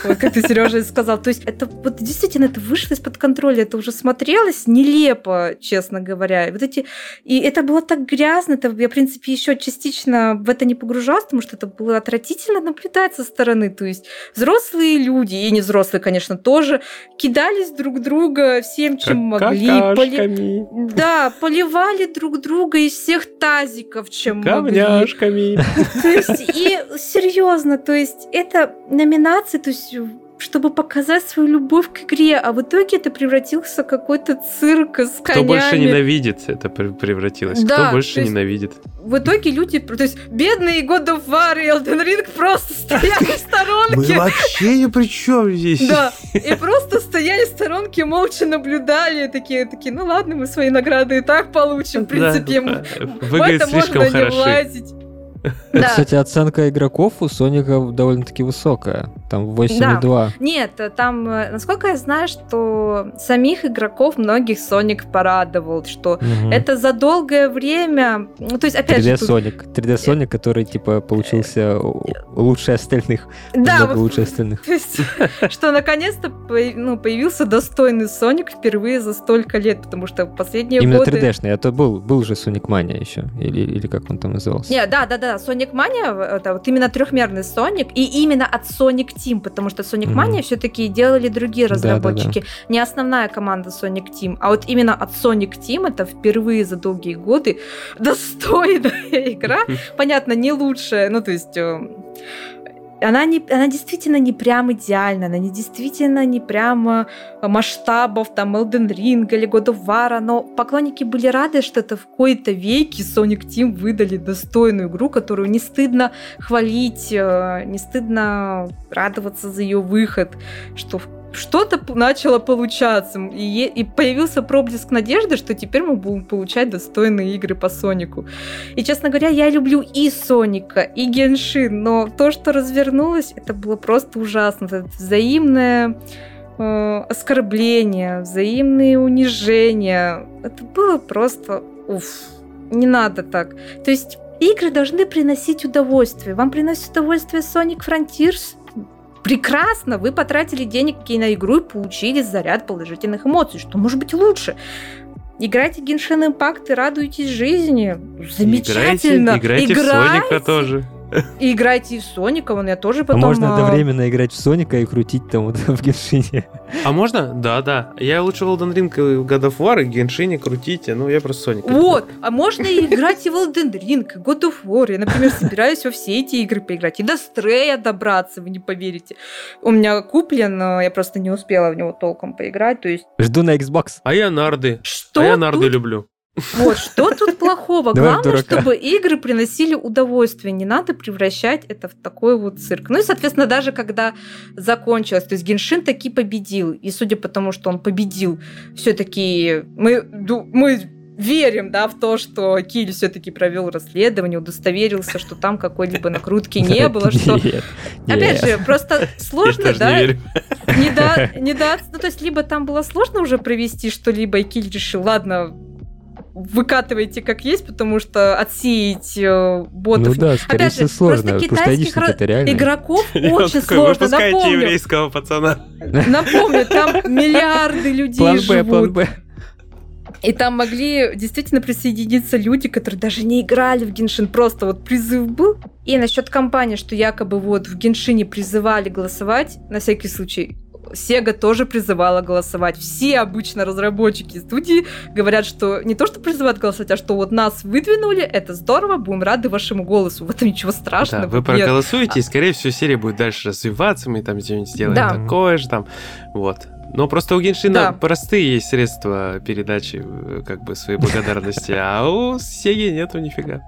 Вот как ты, Сережа, сказал. То есть это вот действительно это вышло из-под контроля, это уже смотрелось нелепо, честно говоря. И вот эти... И это было так грязно, это, я, в принципе, еще частично в это не погружалась, потому что это было отвратительно наблюдать со стороны. То есть взрослые люди, и не взрослые, конечно, тоже, кидались друг друга всем, чем как могли. Поли... Да, поливали друг друга из всех тазиков, чем Камняшками. могли. То есть, и серьезно, то есть это номинации, то есть чтобы показать свою любовь к игре, а в итоге это превратился в какой-то цирк с конями. Кто больше ненавидит, это превратилось. Да, Кто больше ненавидит. В итоге люди, то есть бедные God of War и Elden Ring просто стояли в сторонке. Мы вообще ни при чем здесь. Да, и просто стояли в сторонке, молча наблюдали, такие, такие, ну ладно, мы свои награды и так получим, в принципе, да, в это можно не влазить. Кстати, оценка игроков у Соника довольно-таки высокая. Там 8,2. Да. Нет, там, э, насколько я знаю, что самих игроков многих Соник порадовал, что угу. это за долгое время... Ну, то есть, опять 3D же... Соник. 3D Соник, который, типа, получился лучше остальных. Да. Вот, лучше остальных. То есть, что наконец-то ну, появился достойный Соник впервые за столько лет, потому что последние Именно годы... Именно 3D-шный. Это был, был же Sonic Mania еще. Или, или как он там назывался? Не, да, да, да. Sonic Mania, это вот именно трехмерный Соник, и именно от Sonic Team, потому что Sonic Mania mm-hmm. все-таки делали другие разработчики. Да, да, да. Не основная команда Sonic Team, а вот именно от Sonic Team это впервые за долгие годы достойная игра. Понятно, не лучшая, ну то есть э, она, не, она действительно не прям идеальна, она не действительно не прямо масштабов там Elden Ring или God of War, но поклонники были рады, что это в какой-то веке Sonic Team выдали достойную игру, которую не стыдно хвалить, э, не стыдно радоваться за ее выход, что в что-то начало получаться, и, и появился проблеск надежды, что теперь мы будем получать достойные игры по Сонику. И, честно говоря, я люблю и Соника, и Геншин, но то, что развернулось, это было просто ужасно. Это взаимное э, оскорбление, взаимные унижения. Это было просто... Уф, не надо так. То есть игры должны приносить удовольствие. Вам приносит удовольствие Sonic Frontiers? Прекрасно, вы потратили денег на игру и получили заряд положительных эмоций, что может быть лучше. Играйте Genshin Impact и радуйтесь жизни. Замечательно. Играйте, играйте, играйте в Соника тоже. И играйте в Соника, вон я тоже потом... А можно одновременно играть в Соника и крутить там вот в Геншине. А можно? Да, да. Я лучше в Elden Ring и God of War, и в Геншине крутите, ну я просто Соника. Вот, а можно и играть и в Elden Ring, и God of War. Я, например, собираюсь во все эти игры поиграть. И до Стрея добраться, вы не поверите. У меня куплен, но я просто не успела в него толком поиграть, то есть... Жду на Xbox. А я нарды. Что? А я нарды люблю. Вот, что тут плохого? Главное, чтобы игры приносили удовольствие. Не надо превращать это в такой вот цирк. Ну и, соответственно, даже когда закончилось, то есть Геншин таки победил. И судя по тому, что он победил, все-таки мы, мы верим, да, в то, что Киль все-таки провел расследование, удостоверился, что там какой-либо накрутки не было, что... Опять же, просто сложно, да? Не до... Не до... Ну, то есть, либо там было сложно уже провести что-либо, и Киль решил, ладно, выкатывайте как есть, потому что отсеять э, ботов... Ну да, скорее Опять всего, сложно, просто китайских это реально. игроков очень сложно. Напомню, еврейского пацана. Напомню, там миллиарды людей живут. И там могли действительно присоединиться люди, которые даже не играли в Геншин, просто вот призыв был. И насчет компании, что якобы вот в Геншине призывали голосовать, на всякий случай, Sega тоже призывала голосовать. Все обычно разработчики студии говорят, что не то, что призывают голосовать, а что вот нас выдвинули, это здорово, будем рады вашему голосу. В этом ничего страшного. Да, вы проголосуете, и, скорее всего, серия будет дальше развиваться, мы там где-нибудь сделаем да. такое же там. Вот. Но просто у Геншина да. простые есть средства передачи э, как бы своей благодарности, а у Сеги нету нифига.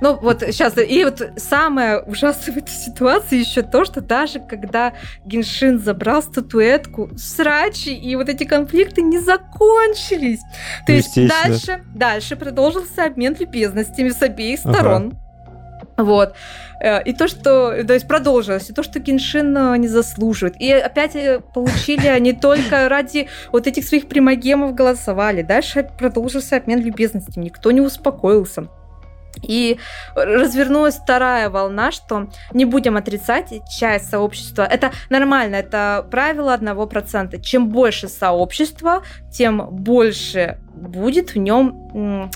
Ну вот сейчас, и вот самое ужасное в этой ситуации еще то, что даже когда Геншин забрал статуэтку, срачи и вот эти конфликты не закончились. То есть дальше, дальше продолжился обмен любезностями с обеих сторон. Ага. Вот. Э, и то, что... То есть продолжилось. И то, что Геншин э, не заслуживает. И опять э, получили они только ради вот этих своих примагемов голосовали. Дальше продолжился обмен любезностями. Никто не успокоился. И развернулась вторая волна, что не будем отрицать, часть сообщества, это нормально, это правило одного процента. Чем больше сообщества, тем больше будет в нем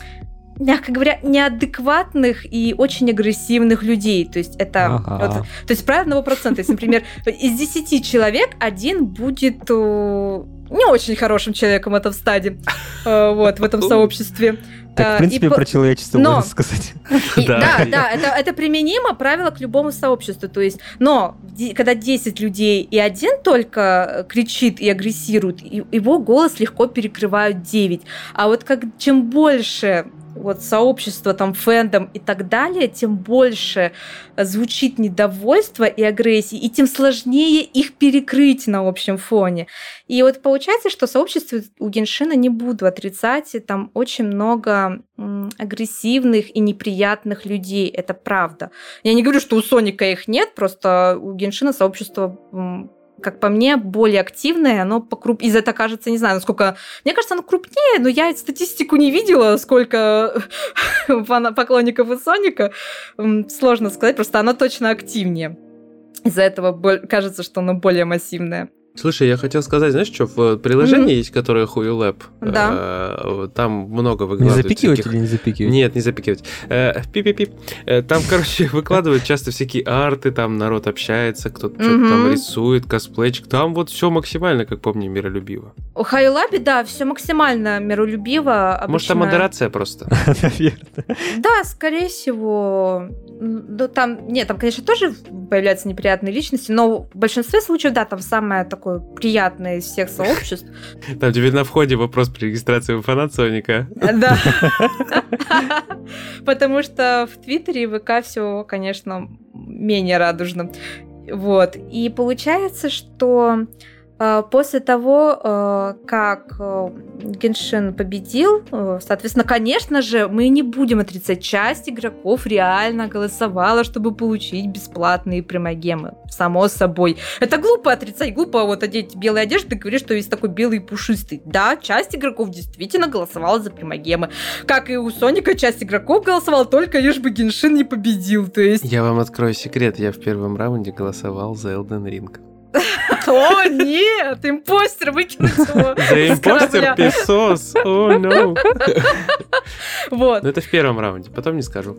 мягко говоря, неадекватных и очень агрессивных людей. То есть это... Ага. Вот, то есть правило одного процента. Если, например, из 10 человек один будет не очень хорошим человеком в этом стаде, э, вот, в этом сообществе. Так, в э, принципе, и, про человечество но, можно сказать. И, да, да, да это, это применимо правило к любому сообществу. То есть, но когда 10 людей и один только кричит и агрессирует, его голос легко перекрывают 9. А вот как чем больше вот сообщество, там, фэндом и так далее, тем больше звучит недовольство и агрессии, и тем сложнее их перекрыть на общем фоне. И вот получается, что сообщество у Геншина, не буду отрицать, там очень много агрессивных и неприятных людей, это правда. Я не говорю, что у Соника их нет, просто у Геншина сообщество как по мне, более активное, оно покруп... из этого кажется, не знаю, насколько... Мне кажется, оно крупнее, но я статистику не видела, сколько поклонников и Соника. Сложно сказать, просто оно точно активнее. Из-за этого кажется, что оно более массивное. Слушай, я хотел сказать, знаешь, что в приложении mm-hmm. есть, которое Huyu Lab. Да. Э, там много выкладывают. Не запикивать всяких... или не запикивать? Нет, не запикивать. Э, пип-пип-пип. Э, там, короче, выкладывают часто всякие арты, там народ общается, кто-то mm-hmm. что-то там рисует, косплейчик. Там вот все максимально, как помню, миролюбиво. У Huyu Lab, да, все максимально миролюбиво. Обычно... Может, там модерация просто? Наверное. Да, скорее всего. Ну, там, нет, там, конечно, тоже появляются неприятные личности, но в большинстве случаев, да, там самое такое приятное из всех сообществ. Там тебе на входе вопрос при регистрации в фанат Соника. Да. Потому что в Твиттере и ВК все, конечно, менее радужно. Вот. И получается, что после того, а, как а, Геншин победил, соответственно, конечно же, мы не будем отрицать, часть игроков реально голосовала, чтобы получить бесплатные примагемы. Само собой. Это глупо отрицать, глупо вот одеть белые одежды и говорить, что весь такой белый и пушистый. Да, часть игроков действительно голосовала за примагемы. Как и у Соника, часть игроков голосовала только лишь бы Геншин не победил. То есть... Я вам открою секрет, я в первом раунде голосовал за Elden Ring. О, нет, импостер, выкинуть его Да импостер песос, о, no. Вот. Но это в первом раунде, потом не скажу.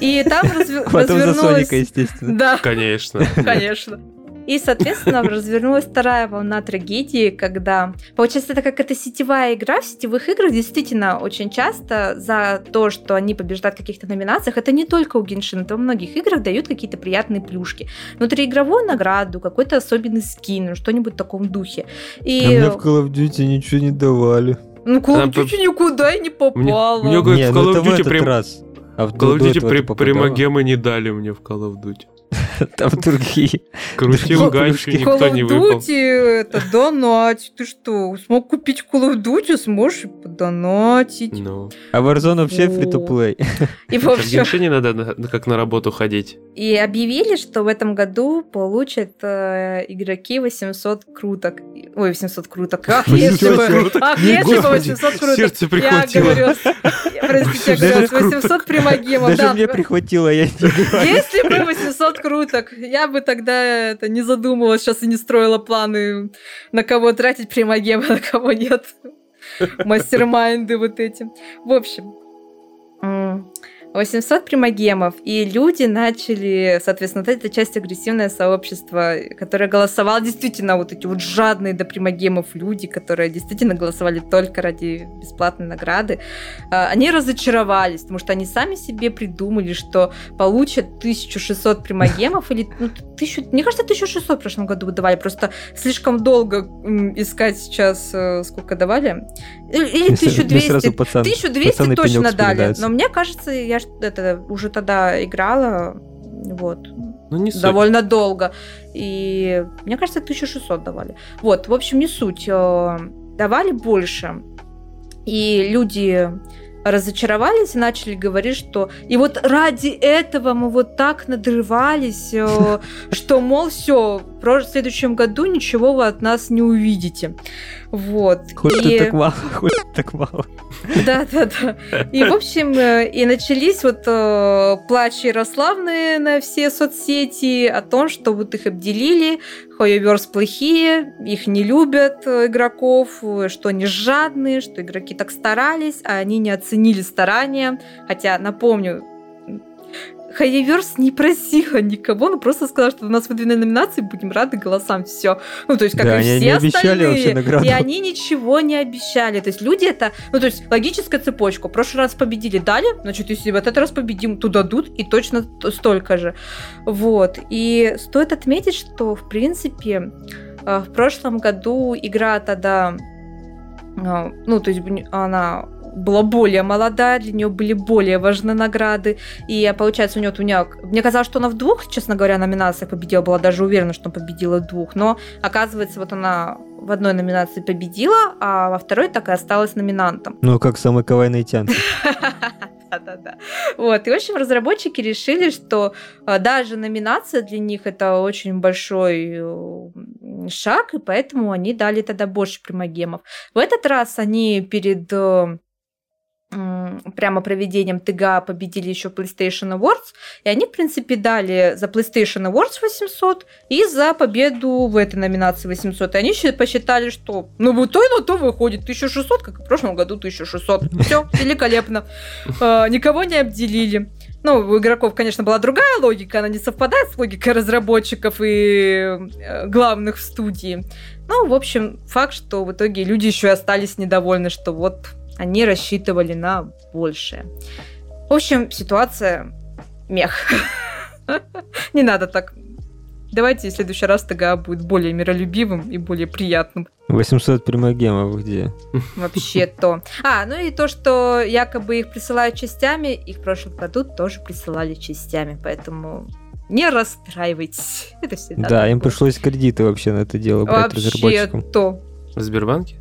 И там развернулось... Потом за Соника, естественно. Да. Конечно. Конечно. И, соответственно, развернулась вторая волна трагедии, когда, получается, это как это сетевая игра. В сетевых играх действительно очень часто за то, что они побеждают в каких-то номинациях, это не только у Геншина, это во многих играх дают какие-то приятные плюшки. Внутриигровую награду, какой-то особенный скин, что-нибудь в таком духе. И... А мне в Call of Duty ничего не давали. Ну, Call of Duty никуда и не попало. Мне, мне говорят, в Call ну of Duty прям... раз. А в Call of Duty при, примагемы не дали мне в Call of Duty. Там другие. Крутил ганчу, никто не выпал. Это донать. Ты что, смог купить Call of Duty, сможешь подонатить. No. А Warzone вообще free-to-play. И в общем... В не надо как на работу ходить. И объявили, что в этом году получат э, игроки 800 круток. Ой, 800 круток. Ах, если бы, ах, если бы 800 круток. Сердце прихватило. Я говорю, простите, я говорю, 800 примагемов. Даже мне прихватило, я не Если бы 800 круток, я бы тогда это не задумывалась, сейчас и не строила планы, на кого тратить примагемы, на кого нет. Мастер-майнды вот эти. В общем, 800 примагемов, и люди начали, соответственно, вот эта часть агрессивное сообщество, которое голосовало действительно вот эти вот жадные до примагемов люди, которые действительно голосовали только ради бесплатной награды, а, они разочаровались, потому что они сами себе придумали, что получат 1600 примагемов или ну, тысячу, мне кажется, 1600 в прошлом году давали, просто слишком долго искать сейчас, э, сколько давали. Или 1200. Пацан, 1200 точно дали, но мне кажется, я это уже тогда играла, вот, ну, не довольно суть. долго. И мне кажется, 1600 давали. Вот, в общем, не суть. Э, давали больше. И люди разочаровались и начали говорить, что и вот ради этого мы вот так надрывались, э, что, мол, все, в следующем году ничего вы от нас не увидите. Вот. Хоть и... так мало, хоть так мало. Да, да, да. И, в общем, э, и начались вот э, плачи Ярославные на все соцсети о том, что вот их обделили, Хоеверс плохие, их не любят э, игроков, что они жадные, что игроки так старались, а они не оценили старания. Хотя, напомню, Хайверс не просила никого, но просто сказала, что у нас выдвинули номинации, будем рады голосам, все. Ну, то есть, как да, и все не остальные. И они ничего не обещали. То есть, люди это, ну, то есть, логическая цепочка. В прошлый раз победили, дали, значит, если в этот раз победим, то дадут, и точно столько же. Вот. И стоит отметить, что, в принципе, э, в прошлом году игра тогда, э, ну, то есть, она была более молодая, для нее были более важны награды. И получается, у нее, у нее мне казалось, что она в двух, честно говоря, номинациях победила, была даже уверена, что она победила в двух. Но оказывается, вот она в одной номинации победила, а во второй так и осталась номинантом. Ну, как самый кавайный тян. Да-да-да. Вот. И, в общем, разработчики решили, что а, даже номинация для них это очень большой э, шаг, и поэтому они дали тогда больше примагемов. В этот раз они перед э, прямо проведением ТГА победили еще PlayStation Awards, и они, в принципе, дали за PlayStation Awards 800 и за победу в этой номинации 800. И они посчитали, что ну вот то и на то выходит 1600, как и в прошлом году 1600. Все, великолепно. А, никого не обделили. Ну, у игроков, конечно, была другая логика, она не совпадает с логикой разработчиков и э, главных в студии. Ну, в общем, факт, что в итоге люди еще и остались недовольны, что вот они рассчитывали на большее. В общем, ситуация мех. Не надо так. Давайте в следующий раз ТГА будет более миролюбивым и более приятным. 800 примагемов где? Вообще то. А, ну и то, что якобы их присылают частями, их в прошлом году тоже присылали частями, поэтому не расстраивайтесь. Это всегда. Да, им пришлось кредиты вообще на это дело брать разработчикам. Вообще то. В Сбербанке?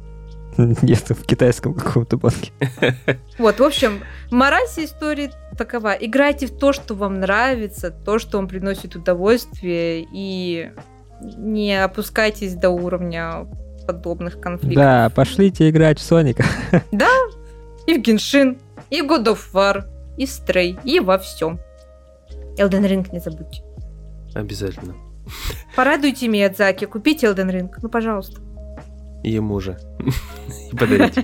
Нет, в китайском каком-то банке. Вот, в общем, мораль всей истории такова. Играйте в то, что вам нравится, то, что вам приносит удовольствие, и не опускайтесь до уровня подобных конфликтов. Да, пошлите играть в Соника. Да, и в Геншин, и в God of War, и в Stray, и во всем. Elden Ring не забудьте. Обязательно. Порадуйте Миядзаки, купите Elden Ring, ну пожалуйста ему же подарить.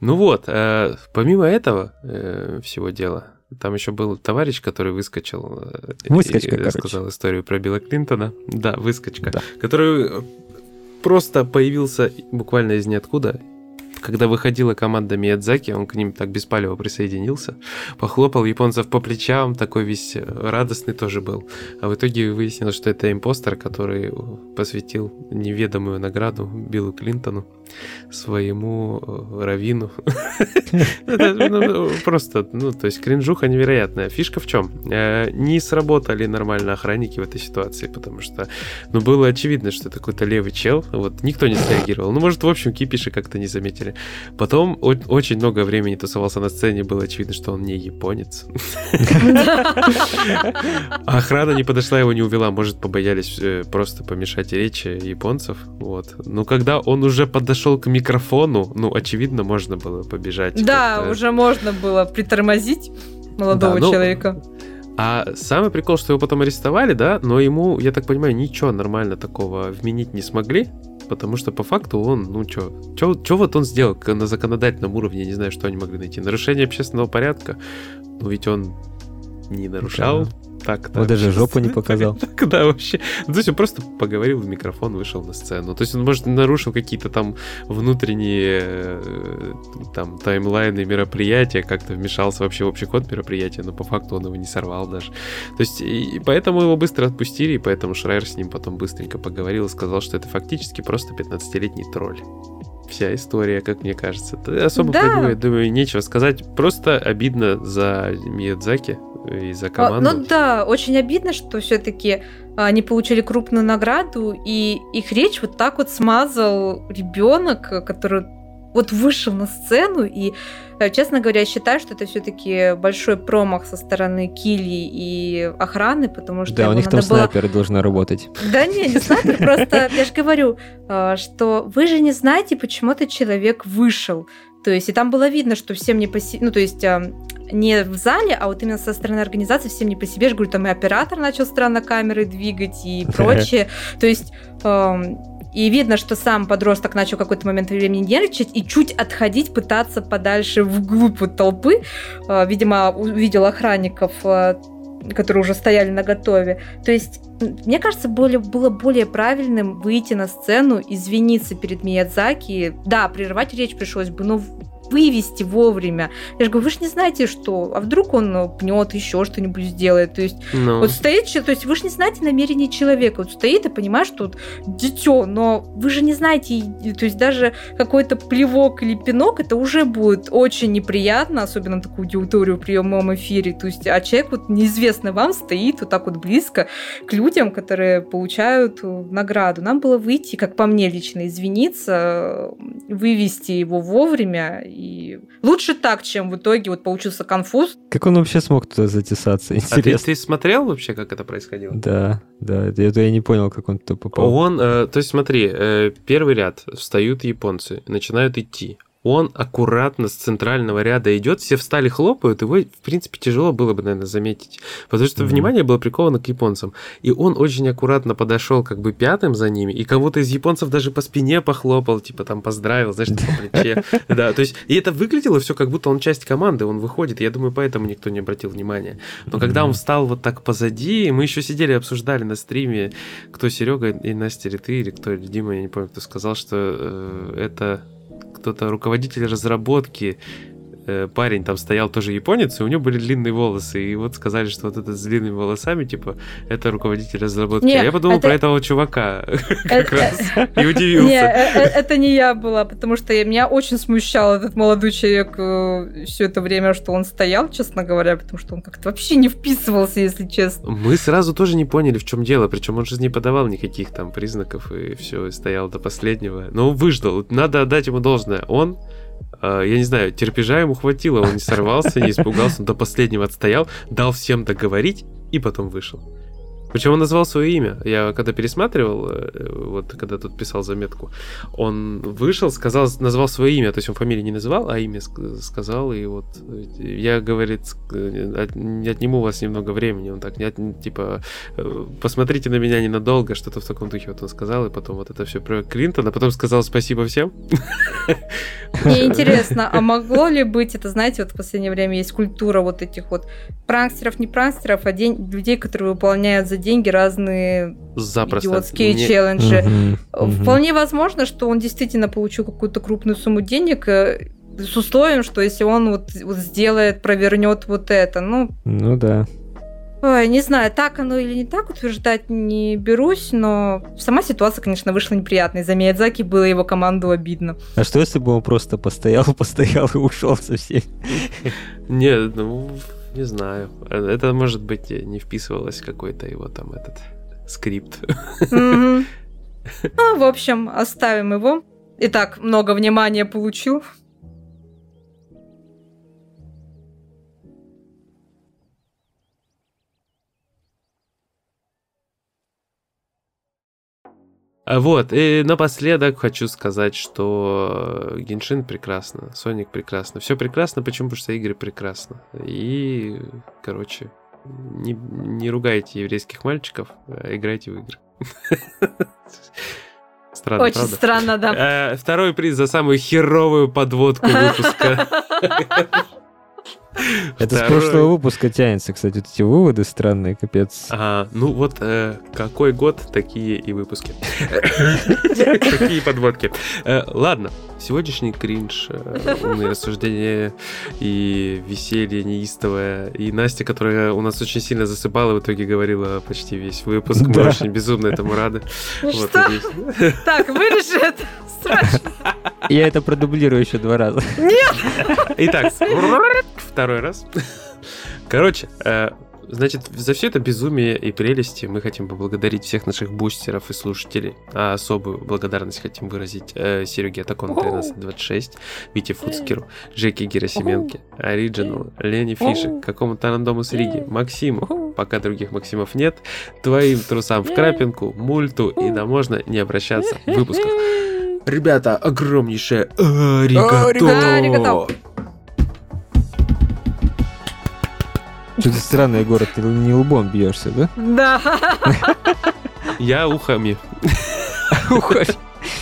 Ну вот, э, помимо этого э, всего дела, там еще был товарищ, который выскочил э, Выскочка, и рассказал историю про Билла Клинтона. Да, выскочка. Да. Который просто появился буквально из ниоткуда когда выходила команда Миядзаки, он к ним так беспалево присоединился, похлопал японцев по плечам, такой весь радостный тоже был. А в итоге выяснилось, что это импостер, который посвятил неведомую награду Биллу Клинтону, своему э, Равину. Ну, просто, ну, то есть кринжуха невероятная. Фишка в чем? Э, не сработали нормально охранники в этой ситуации, потому что, ну, было очевидно, что это какой-то левый чел, вот, никто не среагировал. Ну, может, в общем, кипиши как-то не заметили. Потом очень много времени тусовался на сцене, было очевидно, что он не японец. Охрана не подошла, его не увела. Может, побоялись э, просто помешать речи японцев. Вот. Но когда он уже подошел к микрофону, ну, очевидно, можно было побежать. Да, уже можно было притормозить молодого ну, человека. А самый прикол, что его потом арестовали, да, но ему, я так понимаю, ничего нормально такого вменить не смогли потому что по факту он, ну что, что вот он сделал на законодательном уровне, не знаю, что они могли найти. Нарушение общественного порядка, ну ведь он не нарушал. Да так. Он даже жопу не показал. Так, да, вообще. Ну, то есть он просто поговорил в микрофон, вышел на сцену. То есть он, может, нарушил какие-то там внутренние э, там таймлайны мероприятия, как-то вмешался вообще в общий ход мероприятия, но по факту он его не сорвал даже. То есть и поэтому его быстро отпустили, и поэтому Шрайер с ним потом быстренько поговорил и сказал, что это фактически просто 15-летний тролль вся история, как мне кажется. Особо да. про него, я думаю, нечего сказать. Просто обидно за Миядзаки, и за команду. А, ну да, очень обидно, что все-таки они получили крупную награду, и их речь вот так вот смазал ребенок, который вот вышел на сцену, и, э, честно говоря, считаю, что это все-таки большой промах со стороны Кили и охраны, потому что... Да, у них там было... снайперы должны работать. Да не, не снайпер, просто я же говорю, э, что вы же не знаете, почему этот человек вышел. То есть, и там было видно, что всем не по себе, ну, то есть, э, не в зале, а вот именно со стороны организации всем не по себе. Я же говорю, там и оператор начал странно камеры двигать и прочее. То есть, эм, и видно, что сам подросток начал какой-то момент времени нервничать и чуть отходить, пытаться подальше вглубь вот толпы. Э, видимо, увидел охранников, э, которые уже стояли на готове. То есть, мне кажется, более, было более правильным выйти на сцену, извиниться перед Миядзаки. Да, прерывать речь пришлось бы, но вывести вовремя. Я же говорю, вы же не знаете, что, а вдруг он пнет, еще что-нибудь сделает. То есть Ну, вот стоит, то есть вы же не знаете намерения человека. Вот стоит и понимаешь, что вот дитё, но вы же не знаете, то есть даже какой-то плевок или пинок, это уже будет очень неприятно, особенно на такую аудиторию в прямом эфире. То есть, а человек вот неизвестно вам стоит вот так вот близко к людям, которые получают э, награду. Нам было выйти, как по мне лично, извиниться, вывести его вовремя. И лучше так, чем в итоге вот получился конфуз. Как он вообще смог туда затесаться? а ты, Интересно. ты смотрел вообще, как это происходило? Да, да, это я не понял, как он туда попал. Он, э, то есть смотри, э, первый ряд встают японцы, начинают идти. Он аккуратно с центрального ряда идет, все встали, хлопают, его, в принципе, тяжело было бы, наверное, заметить, потому что Мгм. внимание было приковано к японцам. И он очень аккуратно подошел как бы пятым за ними, и кого-то из японцев даже по спине похлопал, типа там поздравил, знаешь, по плече. Да, то есть, и это выглядело все как будто он часть команды, он выходит, я думаю, поэтому никто не обратил внимания. Но когда он встал вот так позади, мы еще сидели, обсуждали на стриме, кто Серега и Настя или ты, или кто, Дима, я не помню, кто сказал, что э, это кто-то руководитель разработки, э, парень там стоял тоже японец, и у него были длинные волосы, и вот сказали, что вот этот с длинными волосами, типа, это руководитель разработки. Не, а я подумал это- про этого чувака как раз и удивился. э, э, это не я была, потому что меня очень смущал этот молодой человек все это время, что он стоял, честно говоря, потому что он как-то вообще не вписывался, если честно. Мы сразу тоже не поняли, в чем дело. Причем он же не подавал никаких там признаков и все, стоял до последнего. Но он выждал. Надо отдать ему должное. Он, я не знаю, терпежа ему хватило. Он не сорвался, не испугался, он до последнего отстоял, дал всем договорить и потом вышел. Причем он назвал свое имя. Я когда пересматривал, э, вот когда тут писал заметку, он вышел, сказал, назвал свое имя, то есть он фамилию не называл, а имя ск- сказал, и вот э, я, говорит, э, отниму у вас немного времени, он так, не от- типа, посмотрите на меня ненадолго, что-то в таком духе вот он сказал, и потом вот это все про Клинтона, потом сказал спасибо всем. Мне интересно, а могло ли быть, это знаете, вот в последнее время есть культура вот этих вот пранкстеров, не пранкстеров, а день- людей, которые выполняют за деньги разные Запросто. идиотские Не- челленджи. Мгм. Вполне возможно, что он действительно получил какую-то крупную сумму денег э, с условием, что если он вот, вот сделает, провернет вот это. Ну, Ну да. ой, не знаю, так оно или не так, утверждать не берусь, но сама ситуация, конечно, вышла неприятной. За Миядзаки было его команду обидно. А что если бы он просто постоял, постоял и ушел со всеми? Не, ну, не знаю. Это, может быть, не вписывалось какой-то его там этот скрипт. Ну, в общем, оставим его. Итак, много внимания получил. Вот, и напоследок хочу сказать, что Геншин прекрасно, Соник прекрасно. Все прекрасно, почему? Потому что игры прекрасно. И, короче, не, не ругайте еврейских мальчиков, а играйте в игры. Странно, Очень правда? странно, да. Э, Второй приз за самую херовую подводку выпуска. Это с Второй. прошлого выпуска тянется, кстати, вот эти выводы странные, капец. А, ну вот э, какой год, такие и выпуски. Такие подводки. Э, Ладно, сегодняшний кринж, э, умные рассуждения и веселье неистовое. И Настя, которая у нас очень сильно засыпала, в итоге говорила почти весь выпуск. Мы очень безумно этому рады. Вот, Что? Так, вырежи это. Срочно. Я это продублирую еще два раза. Итак, второй раз. Короче, э, значит, за все это безумие и прелести мы хотим поблагодарить всех наших бустеров и слушателей. А особую благодарность хотим выразить э, Сереге Атакон 1326, Вите Фуцкеру, Жеке Герасименке, Ориджиналу, Лене Фишек, какому-то рандому с Риги, Максиму, пока других Максимов нет, твоим трусам в крапинку, мульту, и да можно не обращаться в выпусках. Ребята, огромнейшее аригато! Что-то странно, Егор, ты не лбом бьешься, да? Да. Я ухами.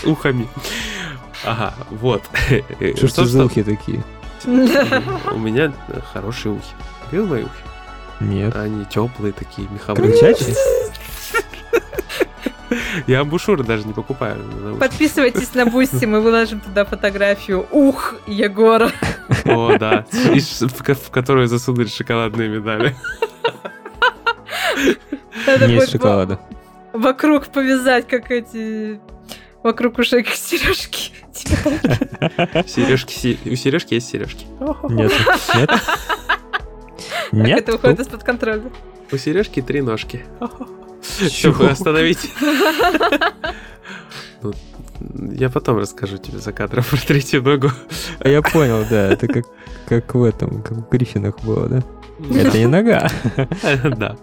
Ухами. Ага, вот. Что ж ты за ухи такие? У меня хорошие ухи. Видел мои ухи? Нет. Они теплые такие, меховые. Кричачие? Я амбушюры даже не покупаю. Подписывайтесь на Boosty, мы выложим туда фотографию Ух, Егора. О, да, в которую засунули шоколадные медали. Не из шоколада. Вокруг повязать, как эти вокруг ушей как сережки. Сережки, у сережки есть сережки. Нет, нет. Нет. Это выходит из-под контроля. У сережки три ножки. Чтобы остановить. Ну, я потом расскажу тебе за кадром про третью ногу. А я понял, да. Это как, как в этом, как в Гриффинах было, да? Это не нога. Да.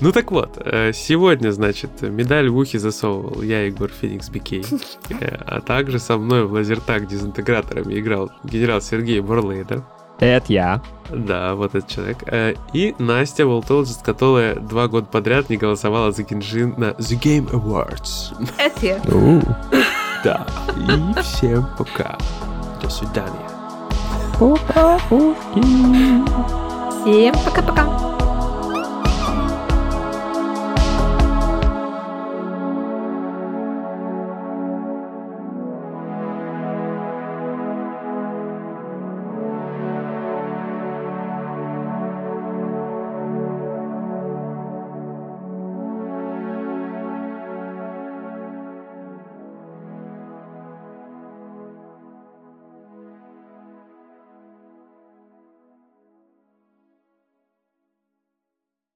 Ну так вот, э, сегодня, значит, медаль в ухе засовывал я, Егор Феникс Бикей, э, а также со мной в лазертаг дезинтеграторами играл генерал Сергей Бурлейдер. Это я. Да, вот этот человек. Э, и Настя Волтологист, которая два года подряд не голосовала за Генжин на The Game Awards. Это я. Да. И всем пока. До свидания. Пока, Всем пока-пока.